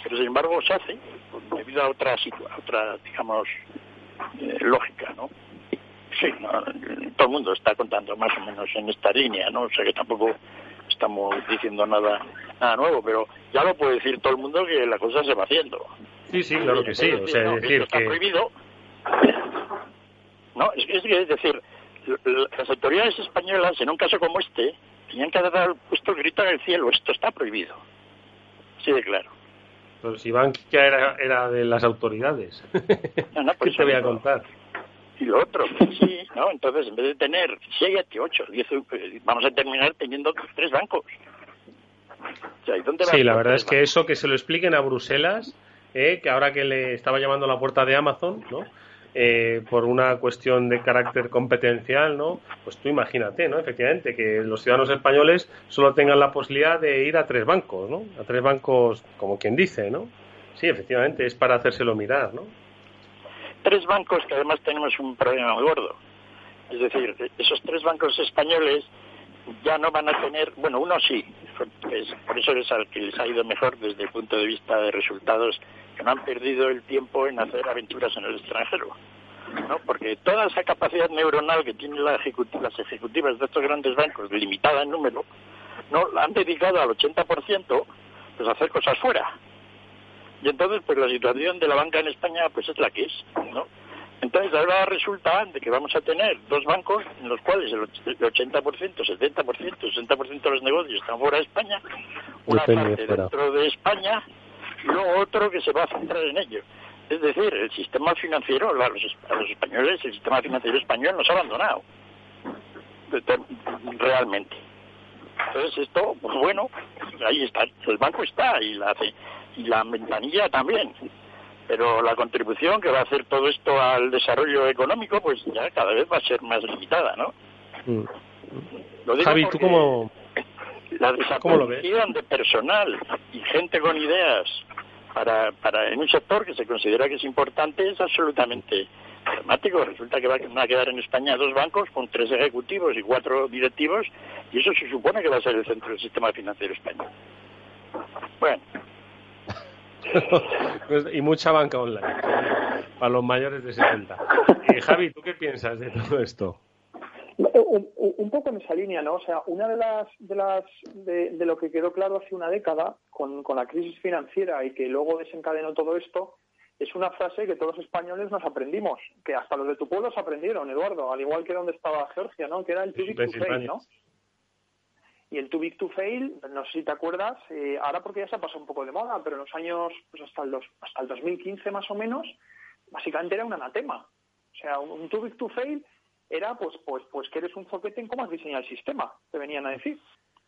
pero sin embargo se hace debido a otra, a otra digamos, eh, lógica, ¿no? Sí, todo el mundo está contando más o menos en esta línea, ¿no? O sea que tampoco estamos diciendo nada nada nuevo, pero ya lo puede decir todo el mundo que la cosa se va haciendo. Sí, sí, claro que sí. o sea, decir, está prohibido. No, es, es decir, las autoridades españolas, en un caso como este, tenían que haber puesto el grito en el cielo, esto está prohibido. Sí, de claro. Pero si Bankia era, era de las autoridades. No, no, ¿Qué te voy a contar? Y lo otro, sí, ¿no? Entonces, en vez de tener 7, 8, 10, vamos a terminar teniendo tres bancos. sí, la verdad es que eso, que se lo expliquen a Bruselas, eh, que ahora que le estaba llamando a la puerta de Amazon, ¿no? Eh, por una cuestión de carácter competencial, ¿no? Pues tú imagínate, ¿no? Efectivamente, que los ciudadanos españoles solo tengan la posibilidad de ir a tres bancos, ¿no? A tres bancos, como quien dice, ¿no? Sí, efectivamente, es para hacérselo mirar, ¿no? Tres bancos que además tenemos un problema muy gordo. Es decir, esos tres bancos españoles ya no van a tener, bueno, uno sí, por eso es al que les ha ido mejor desde el punto de vista de resultados, que no han perdido el tiempo en hacer aventuras en el extranjero. ¿no? Porque toda esa capacidad neuronal que tienen las ejecutivas de estos grandes bancos, limitada en número, no la han dedicado al 80% pues, a hacer cosas fuera. Y entonces, pues la situación de la banca en España, pues es la que es, ¿no? Entonces ahora resulta de que vamos a tener dos bancos en los cuales el 80%, 70%, 60% de los negocios están fuera de España, una parte dentro de España y luego otro que se va a centrar en ello. Es decir, el sistema financiero, a los, a los españoles, el sistema financiero español nos ha abandonado. Realmente. Entonces esto, pues bueno, ahí está, el banco está y la hace y la ventanilla también. pero la contribución que va a hacer todo esto al desarrollo económico, pues ya cada vez va a ser más limitada, ¿no? Mm. Lo digo Javi, ¿tú cómo, la desaparición de personal y gente con ideas para, para en un sector que se considera que es importante es absolutamente dramático. Resulta que van a quedar en España dos bancos con tres ejecutivos y cuatro directivos y eso se supone que va a ser el centro del sistema financiero español. Bueno, y mucha banca online para los mayores de 70. Eh, Javi, ¿tú qué piensas de todo esto? Un, poco en esa línea, ¿no? O sea, una de las de las de, de lo que quedó claro hace una década con, con la crisis financiera y que luego desencadenó todo esto es una frase que todos los españoles nos aprendimos, que hasta los de tu pueblo se aprendieron, Eduardo, al igual que donde estaba Georgia, ¿no? Que era el to. ¿no? Y el too big to fail, no sé si te acuerdas, eh, ahora porque ya se ha pasado un poco de moda, pero en los años, pues hasta el, dos, hasta el 2015 más o menos, básicamente era un anatema. O sea, un, un too big to fail era pues pues pues que eres un zoquete en cómo has diseñado el sistema, te venían a decir.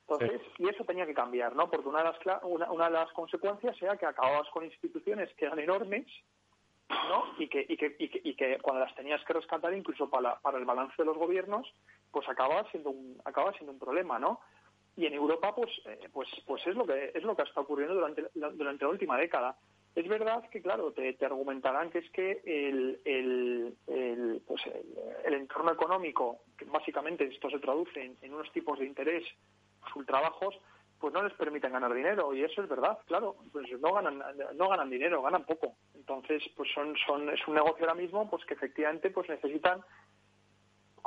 Entonces, y eso tenía que cambiar, ¿no? Porque una de las cla- una, una de las consecuencias era que acababas con instituciones que eran enormes, ¿no? Y que, y que, y que, y que cuando las tenías que rescatar, incluso para, para el balance de los gobiernos, pues acababa siendo un, acababa siendo un problema, ¿no? Y en Europa, pues, eh, pues, pues es lo que es lo que está ocurriendo durante la, durante la última década. Es verdad que, claro, te, argumentarán que es que el, el, pues el, el entorno económico, que básicamente esto se traduce en, unos tipos de interés trabajos pues no les permiten ganar dinero y eso es verdad claro pues no ganan no ganan dinero ganan poco entonces pues son son es un negocio ahora mismo pues que efectivamente pues necesitan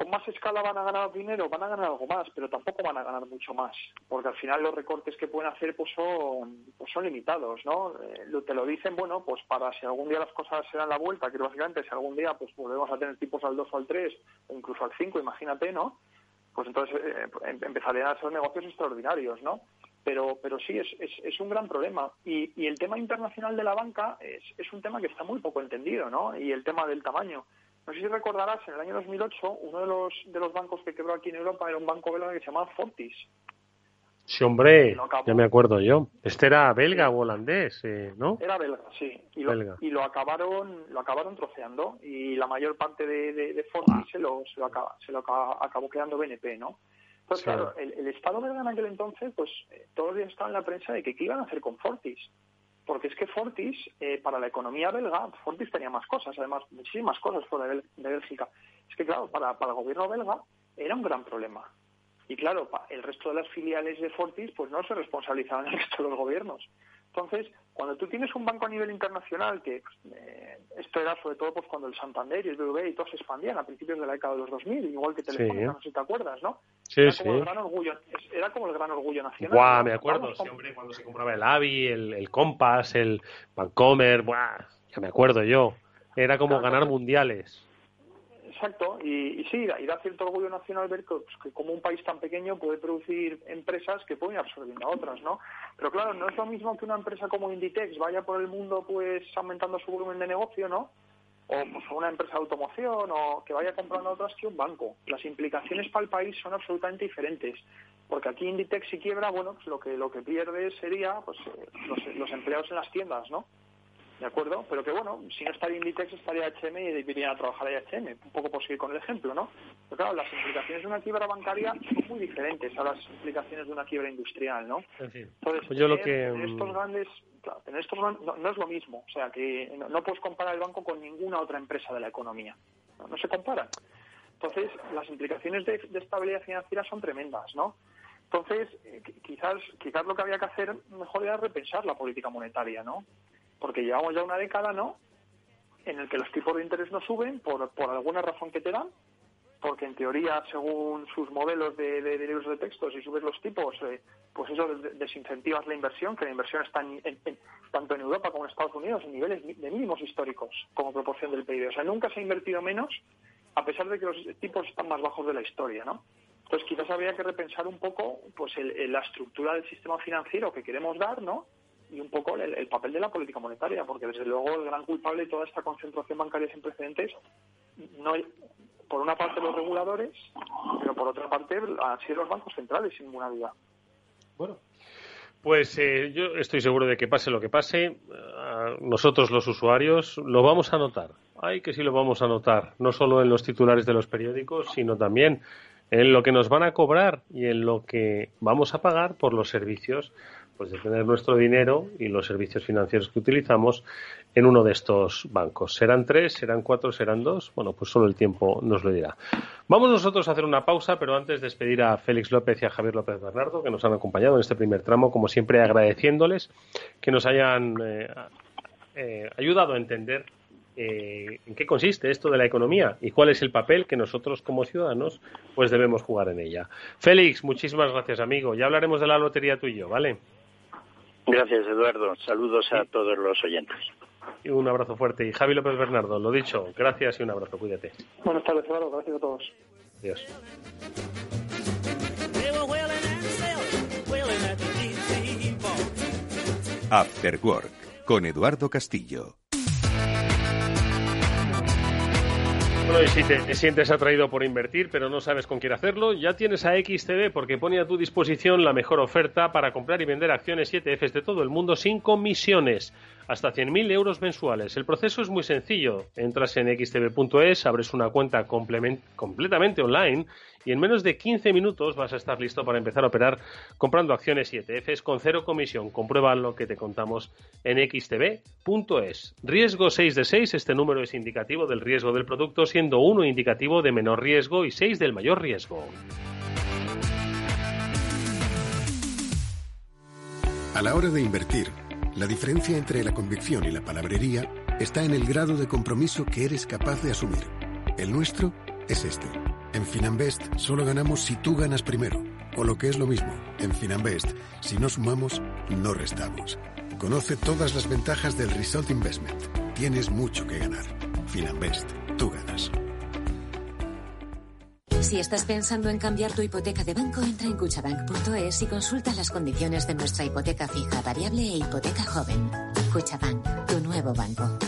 con más escala van a ganar dinero van a ganar algo más pero tampoco van a ganar mucho más porque al final los recortes que pueden hacer pues son pues son limitados no Eh, te lo dicen bueno pues para si algún día las cosas se dan la vuelta que básicamente si algún día pues volvemos a tener tipos al 2 o al 3 o incluso al 5 imagínate no pues entonces eh, em- empezarían a ser negocios extraordinarios, ¿no? Pero, pero sí, es, es, es un gran problema. Y, y el tema internacional de la banca es un tema que está muy poco entendido, ¿no? Y el tema del tamaño. No sé si recordarás, en el año 2008, uno de los, de los bancos que quebró aquí en Europa era un banco belga que se llamaba Fortis. Sí, hombre, ya me acuerdo yo. Este era belga o holandés, eh, ¿no? Era belga, sí. Y lo, Belga. y lo acabaron lo acabaron troceando y la mayor parte de, de, de Fortis se lo, se lo, acaba- se lo acaba- acabó quedando BNP, ¿no? Sí. claro, el, el Estado belga en aquel entonces, pues eh, todos los días estaba en la prensa de que qué iban a hacer con Fortis. Porque es que Fortis, eh, para la economía belga, Fortis tenía más cosas, además, muchísimas cosas fuera de, Bélgica. Es que, claro, para, para el gobierno belga era un gran problema. Y claro, el resto de las filiales de Fortis pues no se responsabilizaban el resto de los gobiernos. Entonces, cuando tú tienes un banco a nivel internacional, que pues, eh, esto era sobre todo pues cuando el Santander y el BBVA y todos se expandían a principios de la década de los 2000, igual que Telefónica, Sí. no sé si te acuerdas, ¿no? Sí, era sí. Como el gran orgullo, era como el gran orgullo nacional. Buah, ¿no? me acuerdo, Vamos, sí, hombre, cuando se compraba el Avi, el, el Compass, el Vancomer, buah, ya me acuerdo yo. Era como Claro, ganar claro. mundiales. Exacto, y, sí, y da cierto orgullo nacional ver que, pues, que como un país tan pequeño puede producir empresas que pueden ir absorbiendo a otras, ¿no? Pero claro, no es lo mismo que una empresa como Inditex vaya por el mundo pues aumentando su volumen de negocio, ¿no? O pues, una empresa de automoción o que vaya comprando otras que un banco. Las implicaciones para el país son absolutamente diferentes. Porque aquí Inditex si quiebra, bueno, pues lo que lo que pierde sería pues eh, los, los empleados en las tiendas, ¿no? ¿De acuerdo? Pero que bueno, si no estaría Inditex estaría H&M y a trabajar a H&M, un poco por seguir con el ejemplo, ¿no? Pero claro, las implicaciones de una quiebra bancaria son muy diferentes a las implicaciones de una quiebra industrial, ¿no? Entonces, Pues yo lo que, tener mm, estos grandes, claro, tener estos no, no es lo mismo, o sea, que no, no puedes comparar el banco con ninguna otra empresa de la economía, no, no se comparan. Entonces, las implicaciones de, de estabilidad financiera son tremendas, ¿no? Entonces, eh, qui- quizás, quizás lo que había que hacer mejor era repensar la política monetaria, ¿no? Porque llevamos ya una década, ¿no? En el que los tipos de interés no suben por, por alguna razón que te dan, porque en teoría, según sus modelos de, de- de libros de texto, si subes los tipos, eh, pues eso des- desincentivas la inversión, que la inversión está en- en- tanto en Europa como en Estados Unidos en niveles de mínimos históricos como proporción del PIB. O sea, nunca se ha invertido menos, a pesar de que los tipos están más bajos de la historia, ¿no? Entonces, quizás habría que repensar un poco pues el- el- la estructura del sistema financiero que queremos dar, ¿no? Y un poco el, el papel de la política monetaria, porque desde luego el gran culpable de toda esta concentración bancaria sin precedentes no por una parte los reguladores, pero por otra parte han sido los bancos centrales, sin ninguna duda. Bueno, pues eh, yo estoy seguro de que pase lo que pase, ah, nosotros los usuarios lo vamos a notar. Ay, que sí lo vamos a notar, no solo en los titulares de los periódicos, sino también en lo que nos van a cobrar y en lo que vamos a pagar por los servicios pues de tener nuestro dinero y los servicios financieros que utilizamos en uno de estos bancos. ¿Serán tres, serán cuatro, serán dos? Bueno, pues solo el tiempo nos lo dirá. Vamos nosotros a hacer una pausa, pero antes despedir a Félix López y a Javier López Bernardo, que nos han acompañado en este primer tramo, como siempre agradeciéndoles que nos hayan eh, eh, ayudado a entender eh, en qué consiste esto de la economía y cuál es el papel que nosotros como ciudadanos pues debemos jugar en ella. Félix, muchísimas gracias amigo. Ya hablaremos de la lotería tú y yo, ¿vale? Gracias, Eduardo. Saludos a todos los oyentes. Y un abrazo fuerte. Y Javi López Bernardo, lo dicho, gracias y un abrazo. Cuídate. Buenas tardes, Eduardo. Gracias a todos. Adiós. After Work con Eduardo Castillo. Bueno, y si te sientes atraído por invertir, pero no sabes con quién hacerlo, ya tienes a XTB porque pone a tu disposición la mejor oferta para comprar y vender acciones 7Fs de todo el mundo sin comisiones hasta 100.000 euros mensuales. El proceso es muy sencillo. Entras en xtb.es, abres una cuenta completamente online y en menos de 15 minutos vas a estar listo para empezar a operar comprando acciones y ETFs con cero comisión. Comprueba lo que te contamos en xtb.es. Riesgo 6 de 6, este número es indicativo del riesgo del producto, siendo 1 indicativo de menor riesgo y 6 del mayor riesgo. A la hora de invertir, la diferencia entre la convicción y la palabrería está en el grado de compromiso que eres capaz de asumir. El nuestro es este. En Finanbest solo ganamos si tú ganas primero. O lo que es lo mismo, en Finanbest, si no sumamos, no restamos. Conoce todas las ventajas del Result Investment. Tienes mucho que ganar. Finanbest, tú ganas. Si estás pensando en cambiar tu hipoteca de banco, entra en cuchabank.es y consulta las condiciones de nuestra hipoteca fija, variable e hipoteca joven. Cuchabank, tu nuevo banco.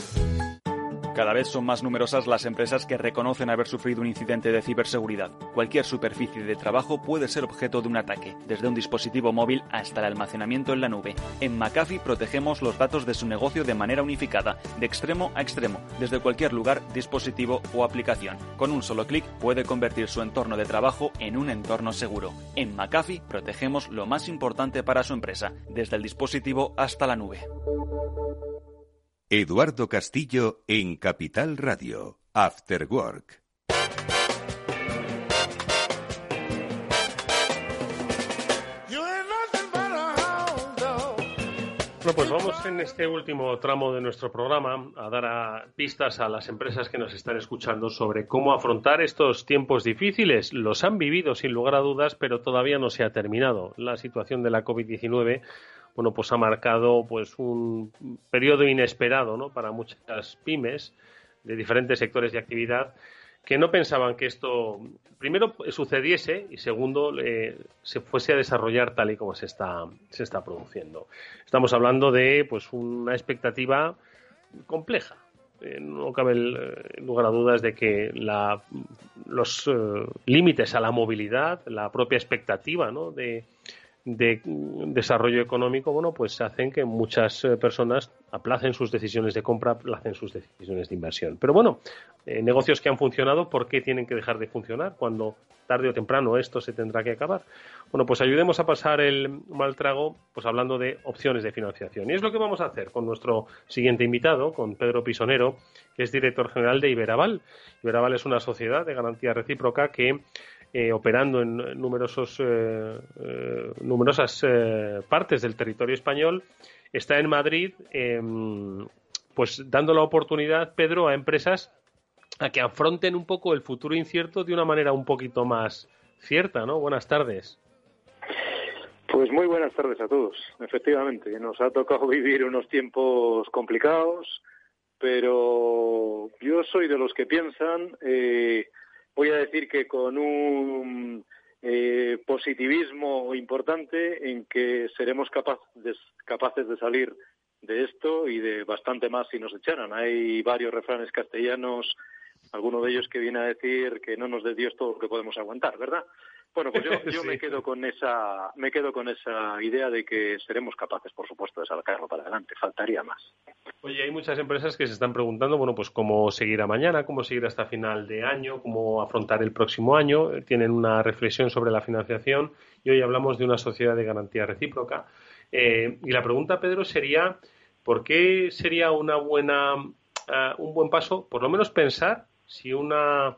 Cada vez son más numerosas las empresas que reconocen haber sufrido un incidente de ciberseguridad. Cualquier superficie de trabajo puede ser objeto de un ataque, desde un dispositivo móvil hasta el almacenamiento en la nube. En McAfee protegemos los datos de su negocio de manera unificada, de extremo a extremo, desde cualquier lugar, dispositivo o aplicación. Con un solo clic puede convertir su entorno de trabajo en un entorno seguro. En McAfee protegemos lo más importante para su empresa, desde el dispositivo hasta la nube. Eduardo Castillo en Capital Radio, After Work. Bueno, pues vamos en este último tramo de nuestro programa a dar a pistas a las empresas que nos están escuchando sobre cómo afrontar estos tiempos difíciles. Los han vivido sin lugar a dudas, pero todavía no se ha terminado. La situación de la COVID-19 bueno, pues ha marcado pues un periodo inesperado, ¿no? Para muchas pymes de diferentes sectores de actividad que no pensaban que esto primero sucediese y segundo se fuese a desarrollar tal y como se está se está produciendo. Estamos hablando de pues una expectativa compleja. Eh, no cabe eh, lugar a dudas de que la, los eh, límites a la movilidad, la propia expectativa ¿no? de, de desarrollo económico, bueno, pues hacen que muchas eh, personas aplacen sus decisiones de compra, aplacen sus decisiones de inversión. Pero bueno, eh, negocios que han funcionado, ¿por qué tienen que dejar de funcionar cuando tarde o temprano esto se tendrá que acabar? Bueno, pues ayudemos a pasar el mal trago, pues hablando de opciones de financiación. Y es lo que vamos a hacer con nuestro siguiente invitado, con Pedro Pisonero, que es director general de Iberaval. Iberaval es una sociedad de garantía recíproca que eh, operando en numerosos, eh, eh, numerosas partes del territorio español, está en Madrid, em, pues dando la oportunidad, Pedro, a empresas a que afronten un poco el futuro incierto de una manera un poquito más cierta, ¿no? Buenas tardes. Pues muy buenas tardes a todos. Efectivamente, nos ha tocado vivir unos tiempos complicados, pero yo soy de los que piensan eh, voy a decir que con un eh, positivismo importante en que seremos capaces de salir de esto y de bastante más si nos echaran. Hay varios refranes castellanos alguno de ellos que viene a decir que no nos dé Dios todo lo que podemos aguantar, ¿verdad? Bueno, pues yo, yo Sí. me quedo con esa me quedo con esa idea de que seremos capaces, por supuesto, de sacarlo para adelante. Faltaría más. Oye, hay muchas empresas que se están preguntando, bueno, pues cómo seguir a mañana, cómo seguir hasta final de año, cómo afrontar el próximo año. Eh, Tienen una reflexión sobre la financiación y hoy hablamos de una sociedad de garantía recíproca. Eh, y la pregunta, Pedro, sería, ¿por qué sería una buena, ah, un buen paso, por lo menos pensar si una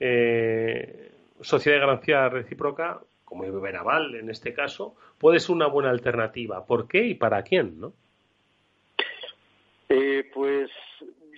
eh, sociedad de garantía recíproca, como Iberaval en este caso, puede ser una buena alternativa? ¿Por qué y para quién, no? Eh, pues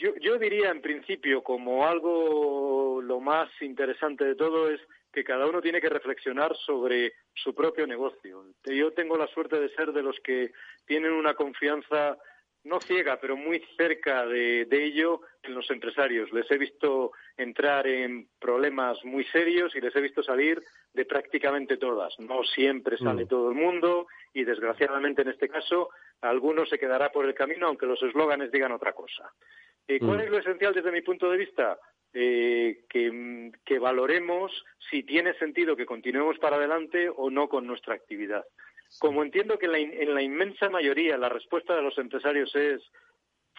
yo, yo diría en principio como algo lo más interesante de todo es que cada uno tiene que reflexionar sobre su propio negocio. Yo tengo la suerte de ser de los que tienen una confianza no ciega, pero muy cerca de, de ello en los empresarios. Les he visto entrar en problemas muy serios y les he visto salir de prácticamente todas. No siempre sale Mm. todo el mundo y desgraciadamente en este caso alguno se quedará por el camino aunque los eslóganes digan otra cosa. Eh, ¿Cuál Mm. es lo esencial desde mi punto de vista? Eh, que, que valoremos si tiene sentido que continuemos para adelante o no con nuestra actividad. Como entiendo que en la, la inmensa mayoría la respuesta de los empresarios es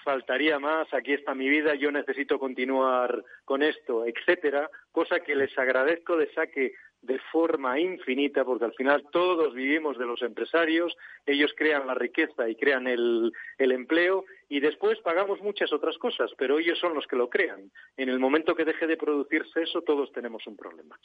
faltaría más, aquí está mi vida, yo necesito continuar con esto, etcétera, cosa que les agradezco de saque de forma infinita, porque al final todos vivimos de los empresarios, ellos crean la riqueza y crean el, el empleo, y después pagamos muchas otras cosas, pero ellos son los que lo crean. En el momento que deje de producirse eso, todos tenemos un problema.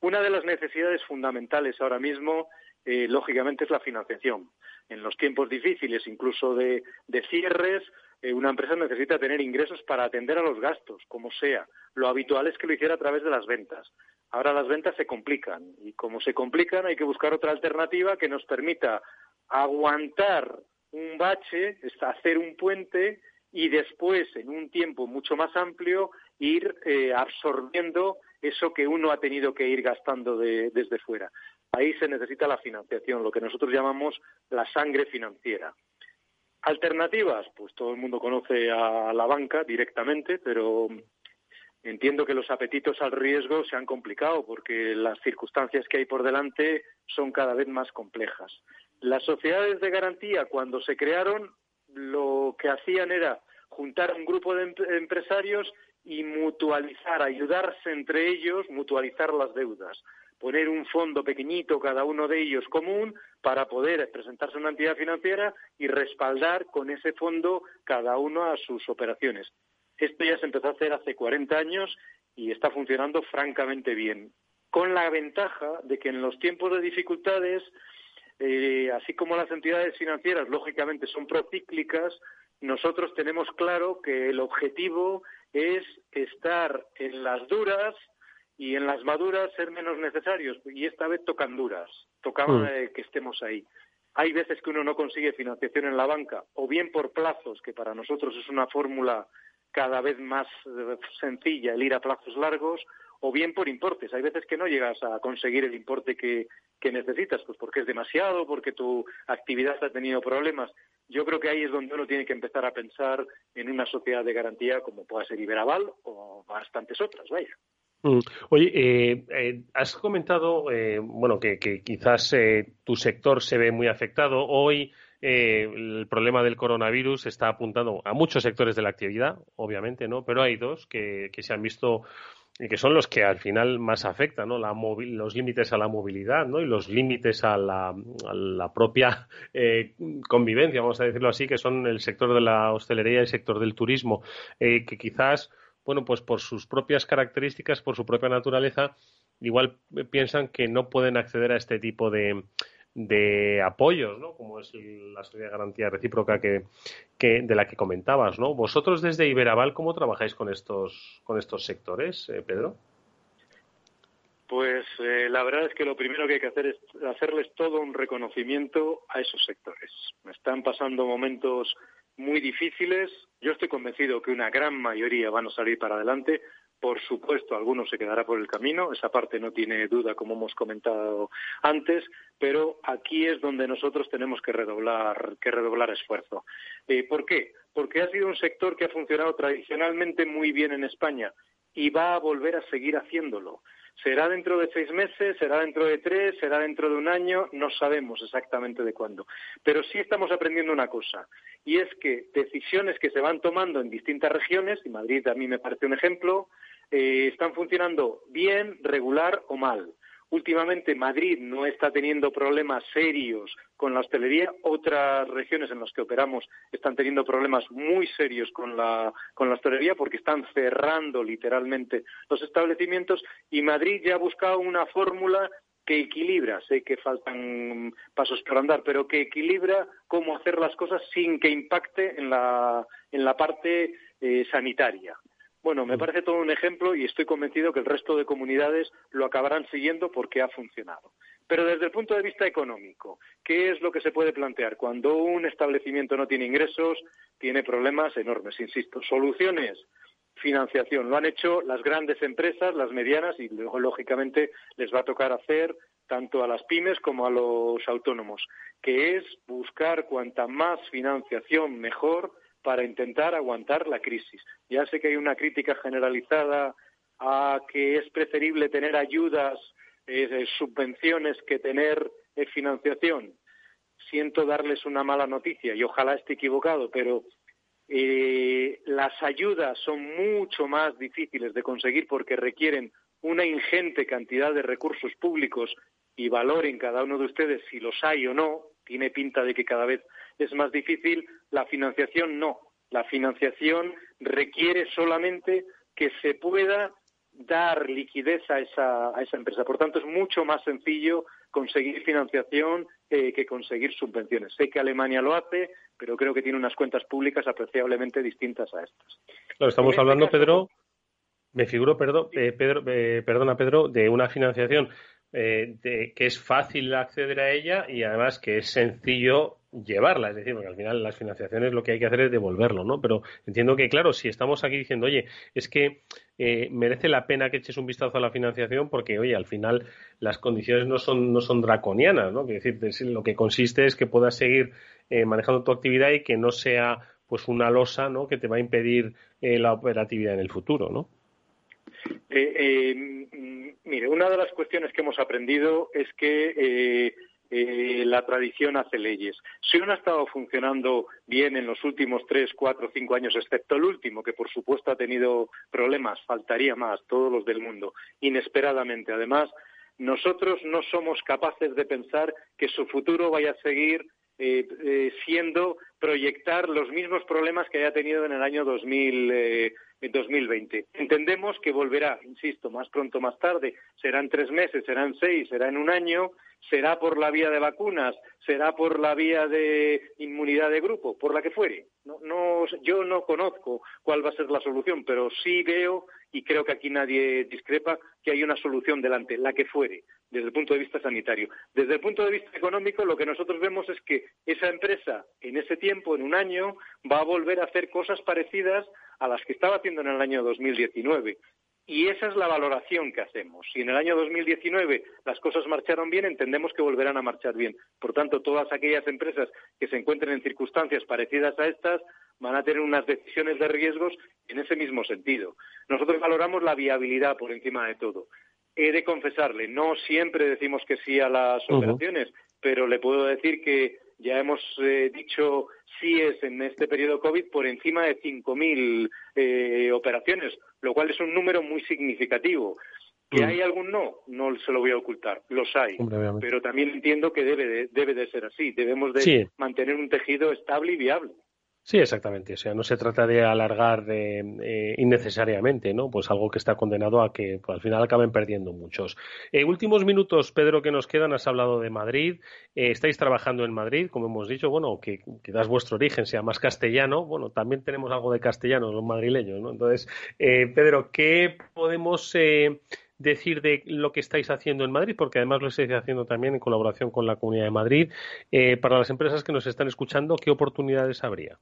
Una de las necesidades fundamentales ahora mismo, eh, lógicamente, es la financiación. En los tiempos difíciles, incluso de, cierres, eh, una empresa necesita tener ingresos para atender a los gastos, como sea. Lo habitual es que lo hiciera a través de las ventas. Ahora las ventas se complican y como se complican hay que buscar otra alternativa que nos permita aguantar un bache, hacer un puente y después, en un tiempo mucho más amplio, ir eh, absorbiendo eso que uno ha tenido que ir gastando de- desde fuera. Ahí se necesita la financiación, lo que nosotros llamamos la sangre financiera. Alternativas, pues todo el mundo conoce a la banca directamente, pero entiendo que los apetitos al riesgo se han complicado porque las circunstancias que hay por delante son cada vez más complejas. Las sociedades de garantía, cuando se crearon, lo que hacían era juntar un grupo de em- empresarios y mutualizar, ayudarse entre ellos, mutualizar las deudas, poner un fondo pequeñito cada uno de ellos común para poder presentarse a una entidad financiera y respaldar con ese fondo cada uno a sus operaciones. Esto ya se empezó a hacer hace 40 años y está funcionando francamente bien, con la ventaja de que en los tiempos de dificultades, eh, así como las entidades financieras lógicamente son procíclicas, nosotros tenemos claro que el objetivo es estar en las duras y en las maduras ser menos necesarios. Y esta vez tocan duras, tocaba Mm. eh, que estemos ahí. Hay veces que uno no consigue financiación en la banca, o bien por plazos, que para nosotros es una fórmula cada vez más eh, sencilla el ir a plazos largos, o bien por importes. Hay veces que no llegas a conseguir el importe que, que necesitas, pues porque es demasiado, porque tu actividad ha tenido problemas. Yo creo que ahí es donde uno tiene que empezar a pensar en una sociedad de garantía como pueda ser Iberaval o bastantes otras, vaya. Mm. Oye, eh, eh, has comentado, eh, bueno, que, que quizás eh, tu sector se ve muy afectado. Hoy eh, el problema del coronavirus está apuntando a muchos sectores de la actividad, obviamente, ¿no? Pero hay dos que, que se han visto y que son los que al final más afectan, ¿no? La los límites a la movilidad, ¿no? Y los límites a la, a la propia eh, convivencia, vamos a decirlo así, que son el sector de la hostelería y el sector del turismo, eh, que quizás, bueno, pues por sus propias características, por su propia naturaleza, igual eh, piensan que no pueden acceder a este tipo de, de apoyos, ¿no? Como es la sociedad de garantía recíproca que, que de la que comentabas, ¿no? Vosotros desde Iberaval, ¿cómo trabajáis con estos con estos sectores, eh, Pedro? Pues eh, la verdad es que lo primero que hay que hacer es hacerles todo un reconocimiento a esos sectores. Están pasando momentos muy difíciles. Yo estoy convencido que una gran mayoría van a salir para adelante. Por supuesto, algunos se quedará por el camino. Esa parte no tiene duda, como hemos comentado antes. Pero aquí es donde nosotros tenemos que redoblar, que redoblar esfuerzo. Eh, ¿Por qué? Porque ha sido un sector que ha funcionado tradicionalmente muy bien en España y va a volver a seguir haciéndolo. Será dentro de seis meses, será dentro de tres, será dentro de un año, no sabemos exactamente de cuándo. Pero sí estamos aprendiendo una cosa, y es que decisiones que se van tomando en distintas regiones, y Madrid a mí me parece un ejemplo, eh, están funcionando bien, regular o mal. Últimamente Madrid no está teniendo problemas serios con la hostelería. Otras regiones en las que operamos están teniendo problemas muy serios con la, con la hostelería porque están cerrando literalmente los establecimientos y Madrid ya ha buscado una fórmula que equilibra, sé que faltan pasos por andar, pero que equilibra cómo hacer las cosas sin que impacte en la, en la parte eh, sanitaria. Bueno, me parece todo un ejemplo y estoy convencido que el resto de comunidades lo acabarán siguiendo porque ha funcionado. Pero desde el punto de vista económico, ¿qué es lo que se puede plantear? Cuando un establecimiento no tiene ingresos, tiene problemas enormes, insisto. Soluciones, financiación. Lo han hecho las grandes empresas, las medianas, y luego, lógicamente, les va a tocar hacer tanto a las pymes como a los autónomos, que es buscar cuanta más financiación mejor para intentar aguantar la crisis. Ya sé que hay una crítica generalizada a que es preferible tener ayudas, eh, subvenciones, que tener eh, financiación. Siento darles una mala noticia y ojalá esté equivocado, pero eh, las ayudas son mucho más difíciles de conseguir porque requieren una ingente cantidad de recursos públicos y valor en cada uno de ustedes si los hay o no. Tiene pinta de que cada vez es más difícil, la financiación no. La financiación requiere solamente que se pueda dar liquidez a esa, a esa empresa. Por tanto, es mucho más sencillo conseguir financiación eh, que conseguir subvenciones. Sé que Alemania lo hace, pero creo que tiene unas cuentas públicas apreciablemente distintas a estas. estamos este hablando, Pedro, me figuro, perdón, eh, Pedro, eh, perdona, Pedro, de una financiación eh, que es fácil acceder a ella y además que es sencillo llevarla, es decir, porque al final las financiaciones lo que hay que hacer es devolverlo, ¿no? Pero entiendo que, claro, si estamos aquí diciendo, oye, es que eh, merece la pena que eches un vistazo a la financiación porque, oye, al final las condiciones no son, no son draconianas, ¿no? Es decir, lo que consiste es que puedas seguir eh, manejando tu actividad y que no sea pues una losa, ¿no? Que te va a impedir la operatividad en el futuro, ¿no? Eh, eh, mire, una de las cuestiones que hemos aprendido es que eh, la tradición hace leyes. Si uno ha estado funcionando bien en los últimos tres, cuatro, cinco años, excepto el último, que por supuesto ha tenido problemas, faltaría más, todos los del mundo, inesperadamente. Además, nosotros no somos capaces de pensar que su futuro vaya a seguir siendo proyectar los mismos problemas que haya tenido en el año 2000, en 2020. Entendemos que volverá, insisto, más pronto más tarde, serán tres meses, serán seis, será en un año, será por la vía de vacunas, será por la vía de inmunidad de grupo, por la que fuere. No, yo no conozco cuál va a ser la solución, pero sí veo, y creo que aquí nadie discrepa, que hay una solución delante, la que fuere, desde el punto de vista sanitario. Desde el punto de vista económico, lo que nosotros vemos es que esa empresa, en ese tiempo, en un año, va a volver a hacer cosas parecidas a las que estaba haciendo en el año 2019. Y esa es la valoración que hacemos. Si en el año 2019 las cosas marcharon bien, entendemos que volverán a marchar bien. Por tanto, todas aquellas empresas que se encuentren en circunstancias parecidas a estas van a tener unas decisiones de riesgos en ese mismo sentido. Nosotros valoramos la viabilidad por encima de todo. He de confesarle, no siempre decimos que sí a las operaciones, pero le puedo decir que ya hemos eh, dicho sí es en este periodo COVID por encima de 5.000 eh, operaciones, lo cual es un número muy significativo. ¿Que mm. hay algún no? No se lo voy a ocultar, los hay. pero también entiendo que debe de, debe de ser así. Debemos de mantener un tejido estable y viable. Sí, exactamente. O sea, no se trata de alargar eh, innecesariamente, ¿no? Pues algo que está condenado a que pues, al final acaben perdiendo muchos. Eh, últimos minutos, Pedro, que nos quedan. Has hablado de Madrid. Eh, estáis trabajando en Madrid, como hemos dicho. Bueno, que quizás vuestro origen sea más castellano. Bueno, también tenemos algo de castellano, los madrileños, ¿no? Entonces, Pedro, ¿qué podemos decir de lo que estáis haciendo en Madrid, porque además lo estáis haciendo también en colaboración con la Comunidad de Madrid. para las empresas que nos están escuchando, ¿qué oportunidades habría?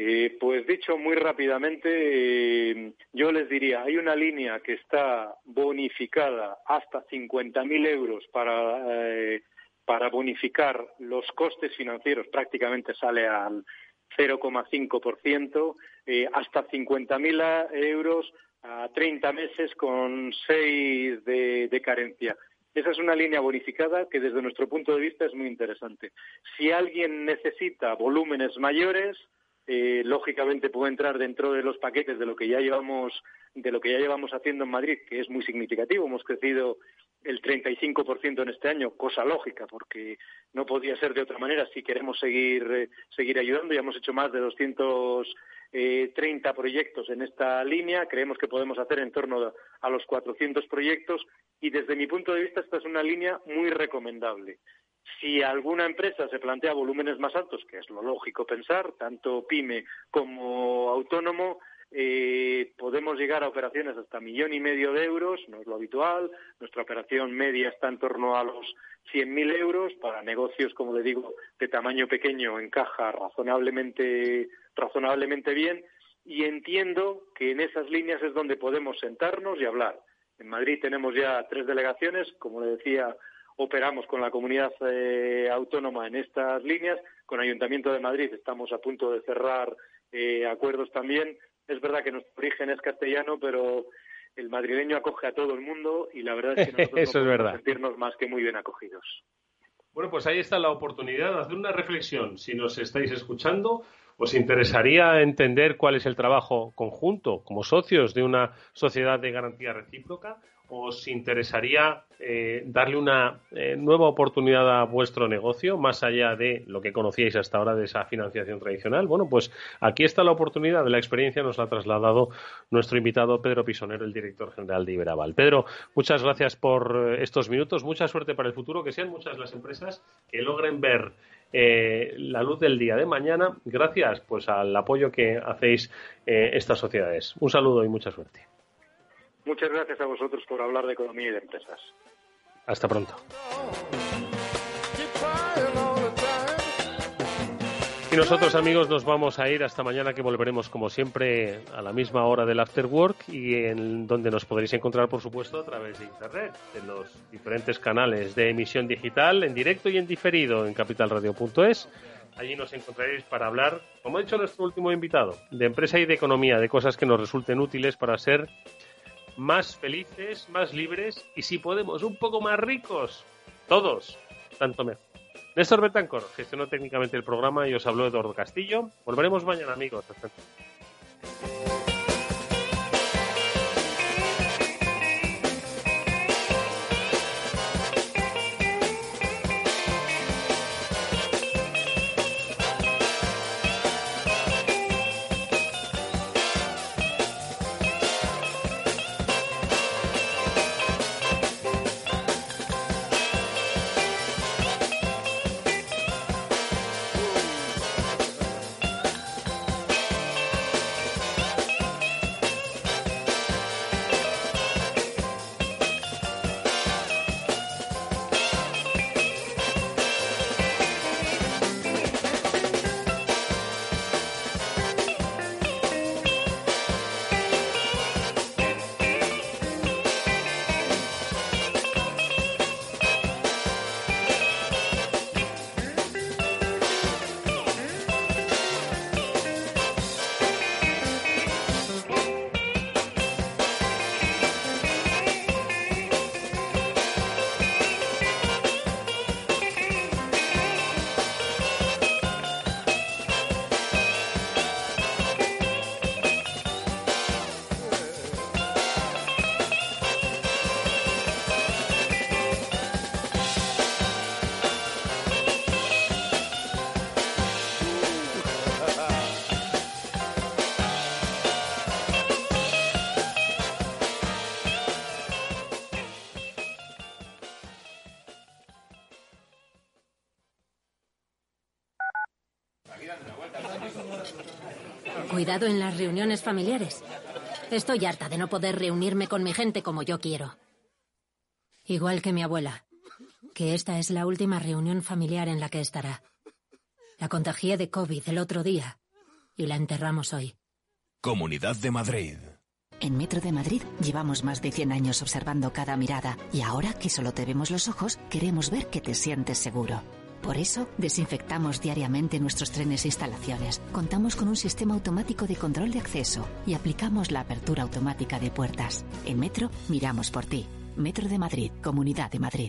Eh, pues dicho muy rápidamente, eh, yo les diría, hay una línea que está bonificada hasta 50.000 euros para, eh, para bonificar los costes financieros, prácticamente sale al 0,5%, eh, hasta 50.000 euros a 30 meses con 6 de, de carencia. Esa es una línea bonificada que desde nuestro punto de vista es muy interesante. Si alguien necesita volúmenes mayores, eh, lógicamente puede entrar dentro de los paquetes de lo que ya llevamos de lo que ya llevamos haciendo en Madrid, que es muy significativo. Hemos crecido el 35% en este año, cosa lógica, porque no podía ser de otra manera si queremos seguir eh, seguir ayudando. Ya hemos hecho más de 230 eh, proyectos en esta línea. Creemos que podemos hacer en torno a los 400 proyectos y desde mi punto de vista esta es una línea muy recomendable. Si alguna empresa se plantea volúmenes más altos, que es lo lógico pensar, tanto pyme como autónomo, eh, podemos llegar a operaciones hasta millón y medio de euros, no es lo habitual. Nuestra operación media está en torno a los 100.000 euros. Para negocios, como le digo, de tamaño pequeño encaja razonablemente, razonablemente bien. Y entiendo que en esas líneas es donde podemos sentarnos y hablar. En Madrid tenemos ya tres delegaciones, como le decía operamos con la comunidad eh, autónoma en estas líneas. Con Ayuntamiento de Madrid estamos a punto de cerrar eh, acuerdos también. Es verdad que nuestro origen es castellano, pero el madrileño acoge a todo el mundo y la verdad es que nosotros Eso no es verdad. sentirnos más que muy bien acogidos. Bueno, pues ahí está la oportunidad de hacer una reflexión. Si nos estáis escuchando, ¿os interesaría entender cuál es el trabajo conjunto como socios de una sociedad de garantía recíproca? ¿Os interesaría eh, darle una eh, nueva oportunidad a vuestro negocio, más allá de lo que conocíais hasta ahora de esa financiación tradicional? Bueno, pues aquí está la oportunidad de la experiencia, nos la ha trasladado nuestro invitado Pedro Pisonero, el director general de Iberaval. Pedro, muchas gracias por eh, estos minutos, mucha suerte para el futuro, que sean muchas las empresas que logren ver la luz del día de mañana, gracias pues al apoyo que hacéis estas sociedades. Un saludo y mucha suerte. Muchas gracias a vosotros por hablar de economía y de empresas. Hasta pronto. Y nosotros, amigos, nos vamos a ir hasta mañana, que volveremos, como siempre, a la misma hora del After Work y en donde nos podréis encontrar, por supuesto, a través de Internet, en los diferentes canales de emisión digital, en directo y en diferido en capitalradio.es. Allí nos encontraréis para hablar, como ha dicho nuestro último invitado, de empresa y de economía, de cosas que nos resulten útiles para ser más felices, más libres y, si podemos, un poco más ricos. Todos, tanto mejor. Néstor Betancor gestionó técnicamente el programa y os habló Eduardo Castillo. Volveremos mañana, amigos. Hasta entonces. Cuidado en las reuniones familiares. Estoy harta de no poder reunirme con mi gente como yo quiero. Igual que mi abuela, que esta es la última reunión familiar en la que estará. La contagié de COVID el otro día y la enterramos hoy. Comunidad de Madrid. En Metro de Madrid llevamos más de 100 años observando cada mirada y ahora que solo te vemos los ojos, queremos ver que te sientes seguro. Por eso, desinfectamos diariamente nuestros trenes e instalaciones. Contamos con un sistema automático de control de acceso y aplicamos la apertura automática de puertas. En Metro, miramos por ti. Metro de Madrid, Comunidad de Madrid.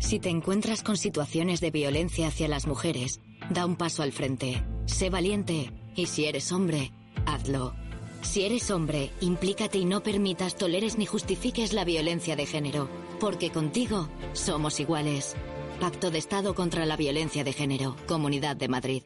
Si te encuentras con situaciones de violencia hacia las mujeres, da un paso al frente. Sé valiente. Y si eres hombre, hazlo. Si eres hombre, implícate y no permitas, toleres ni justifiques la violencia de género. Porque contigo somos iguales. Pacto de Estado contra la Violencia de Género. Comunidad de Madrid.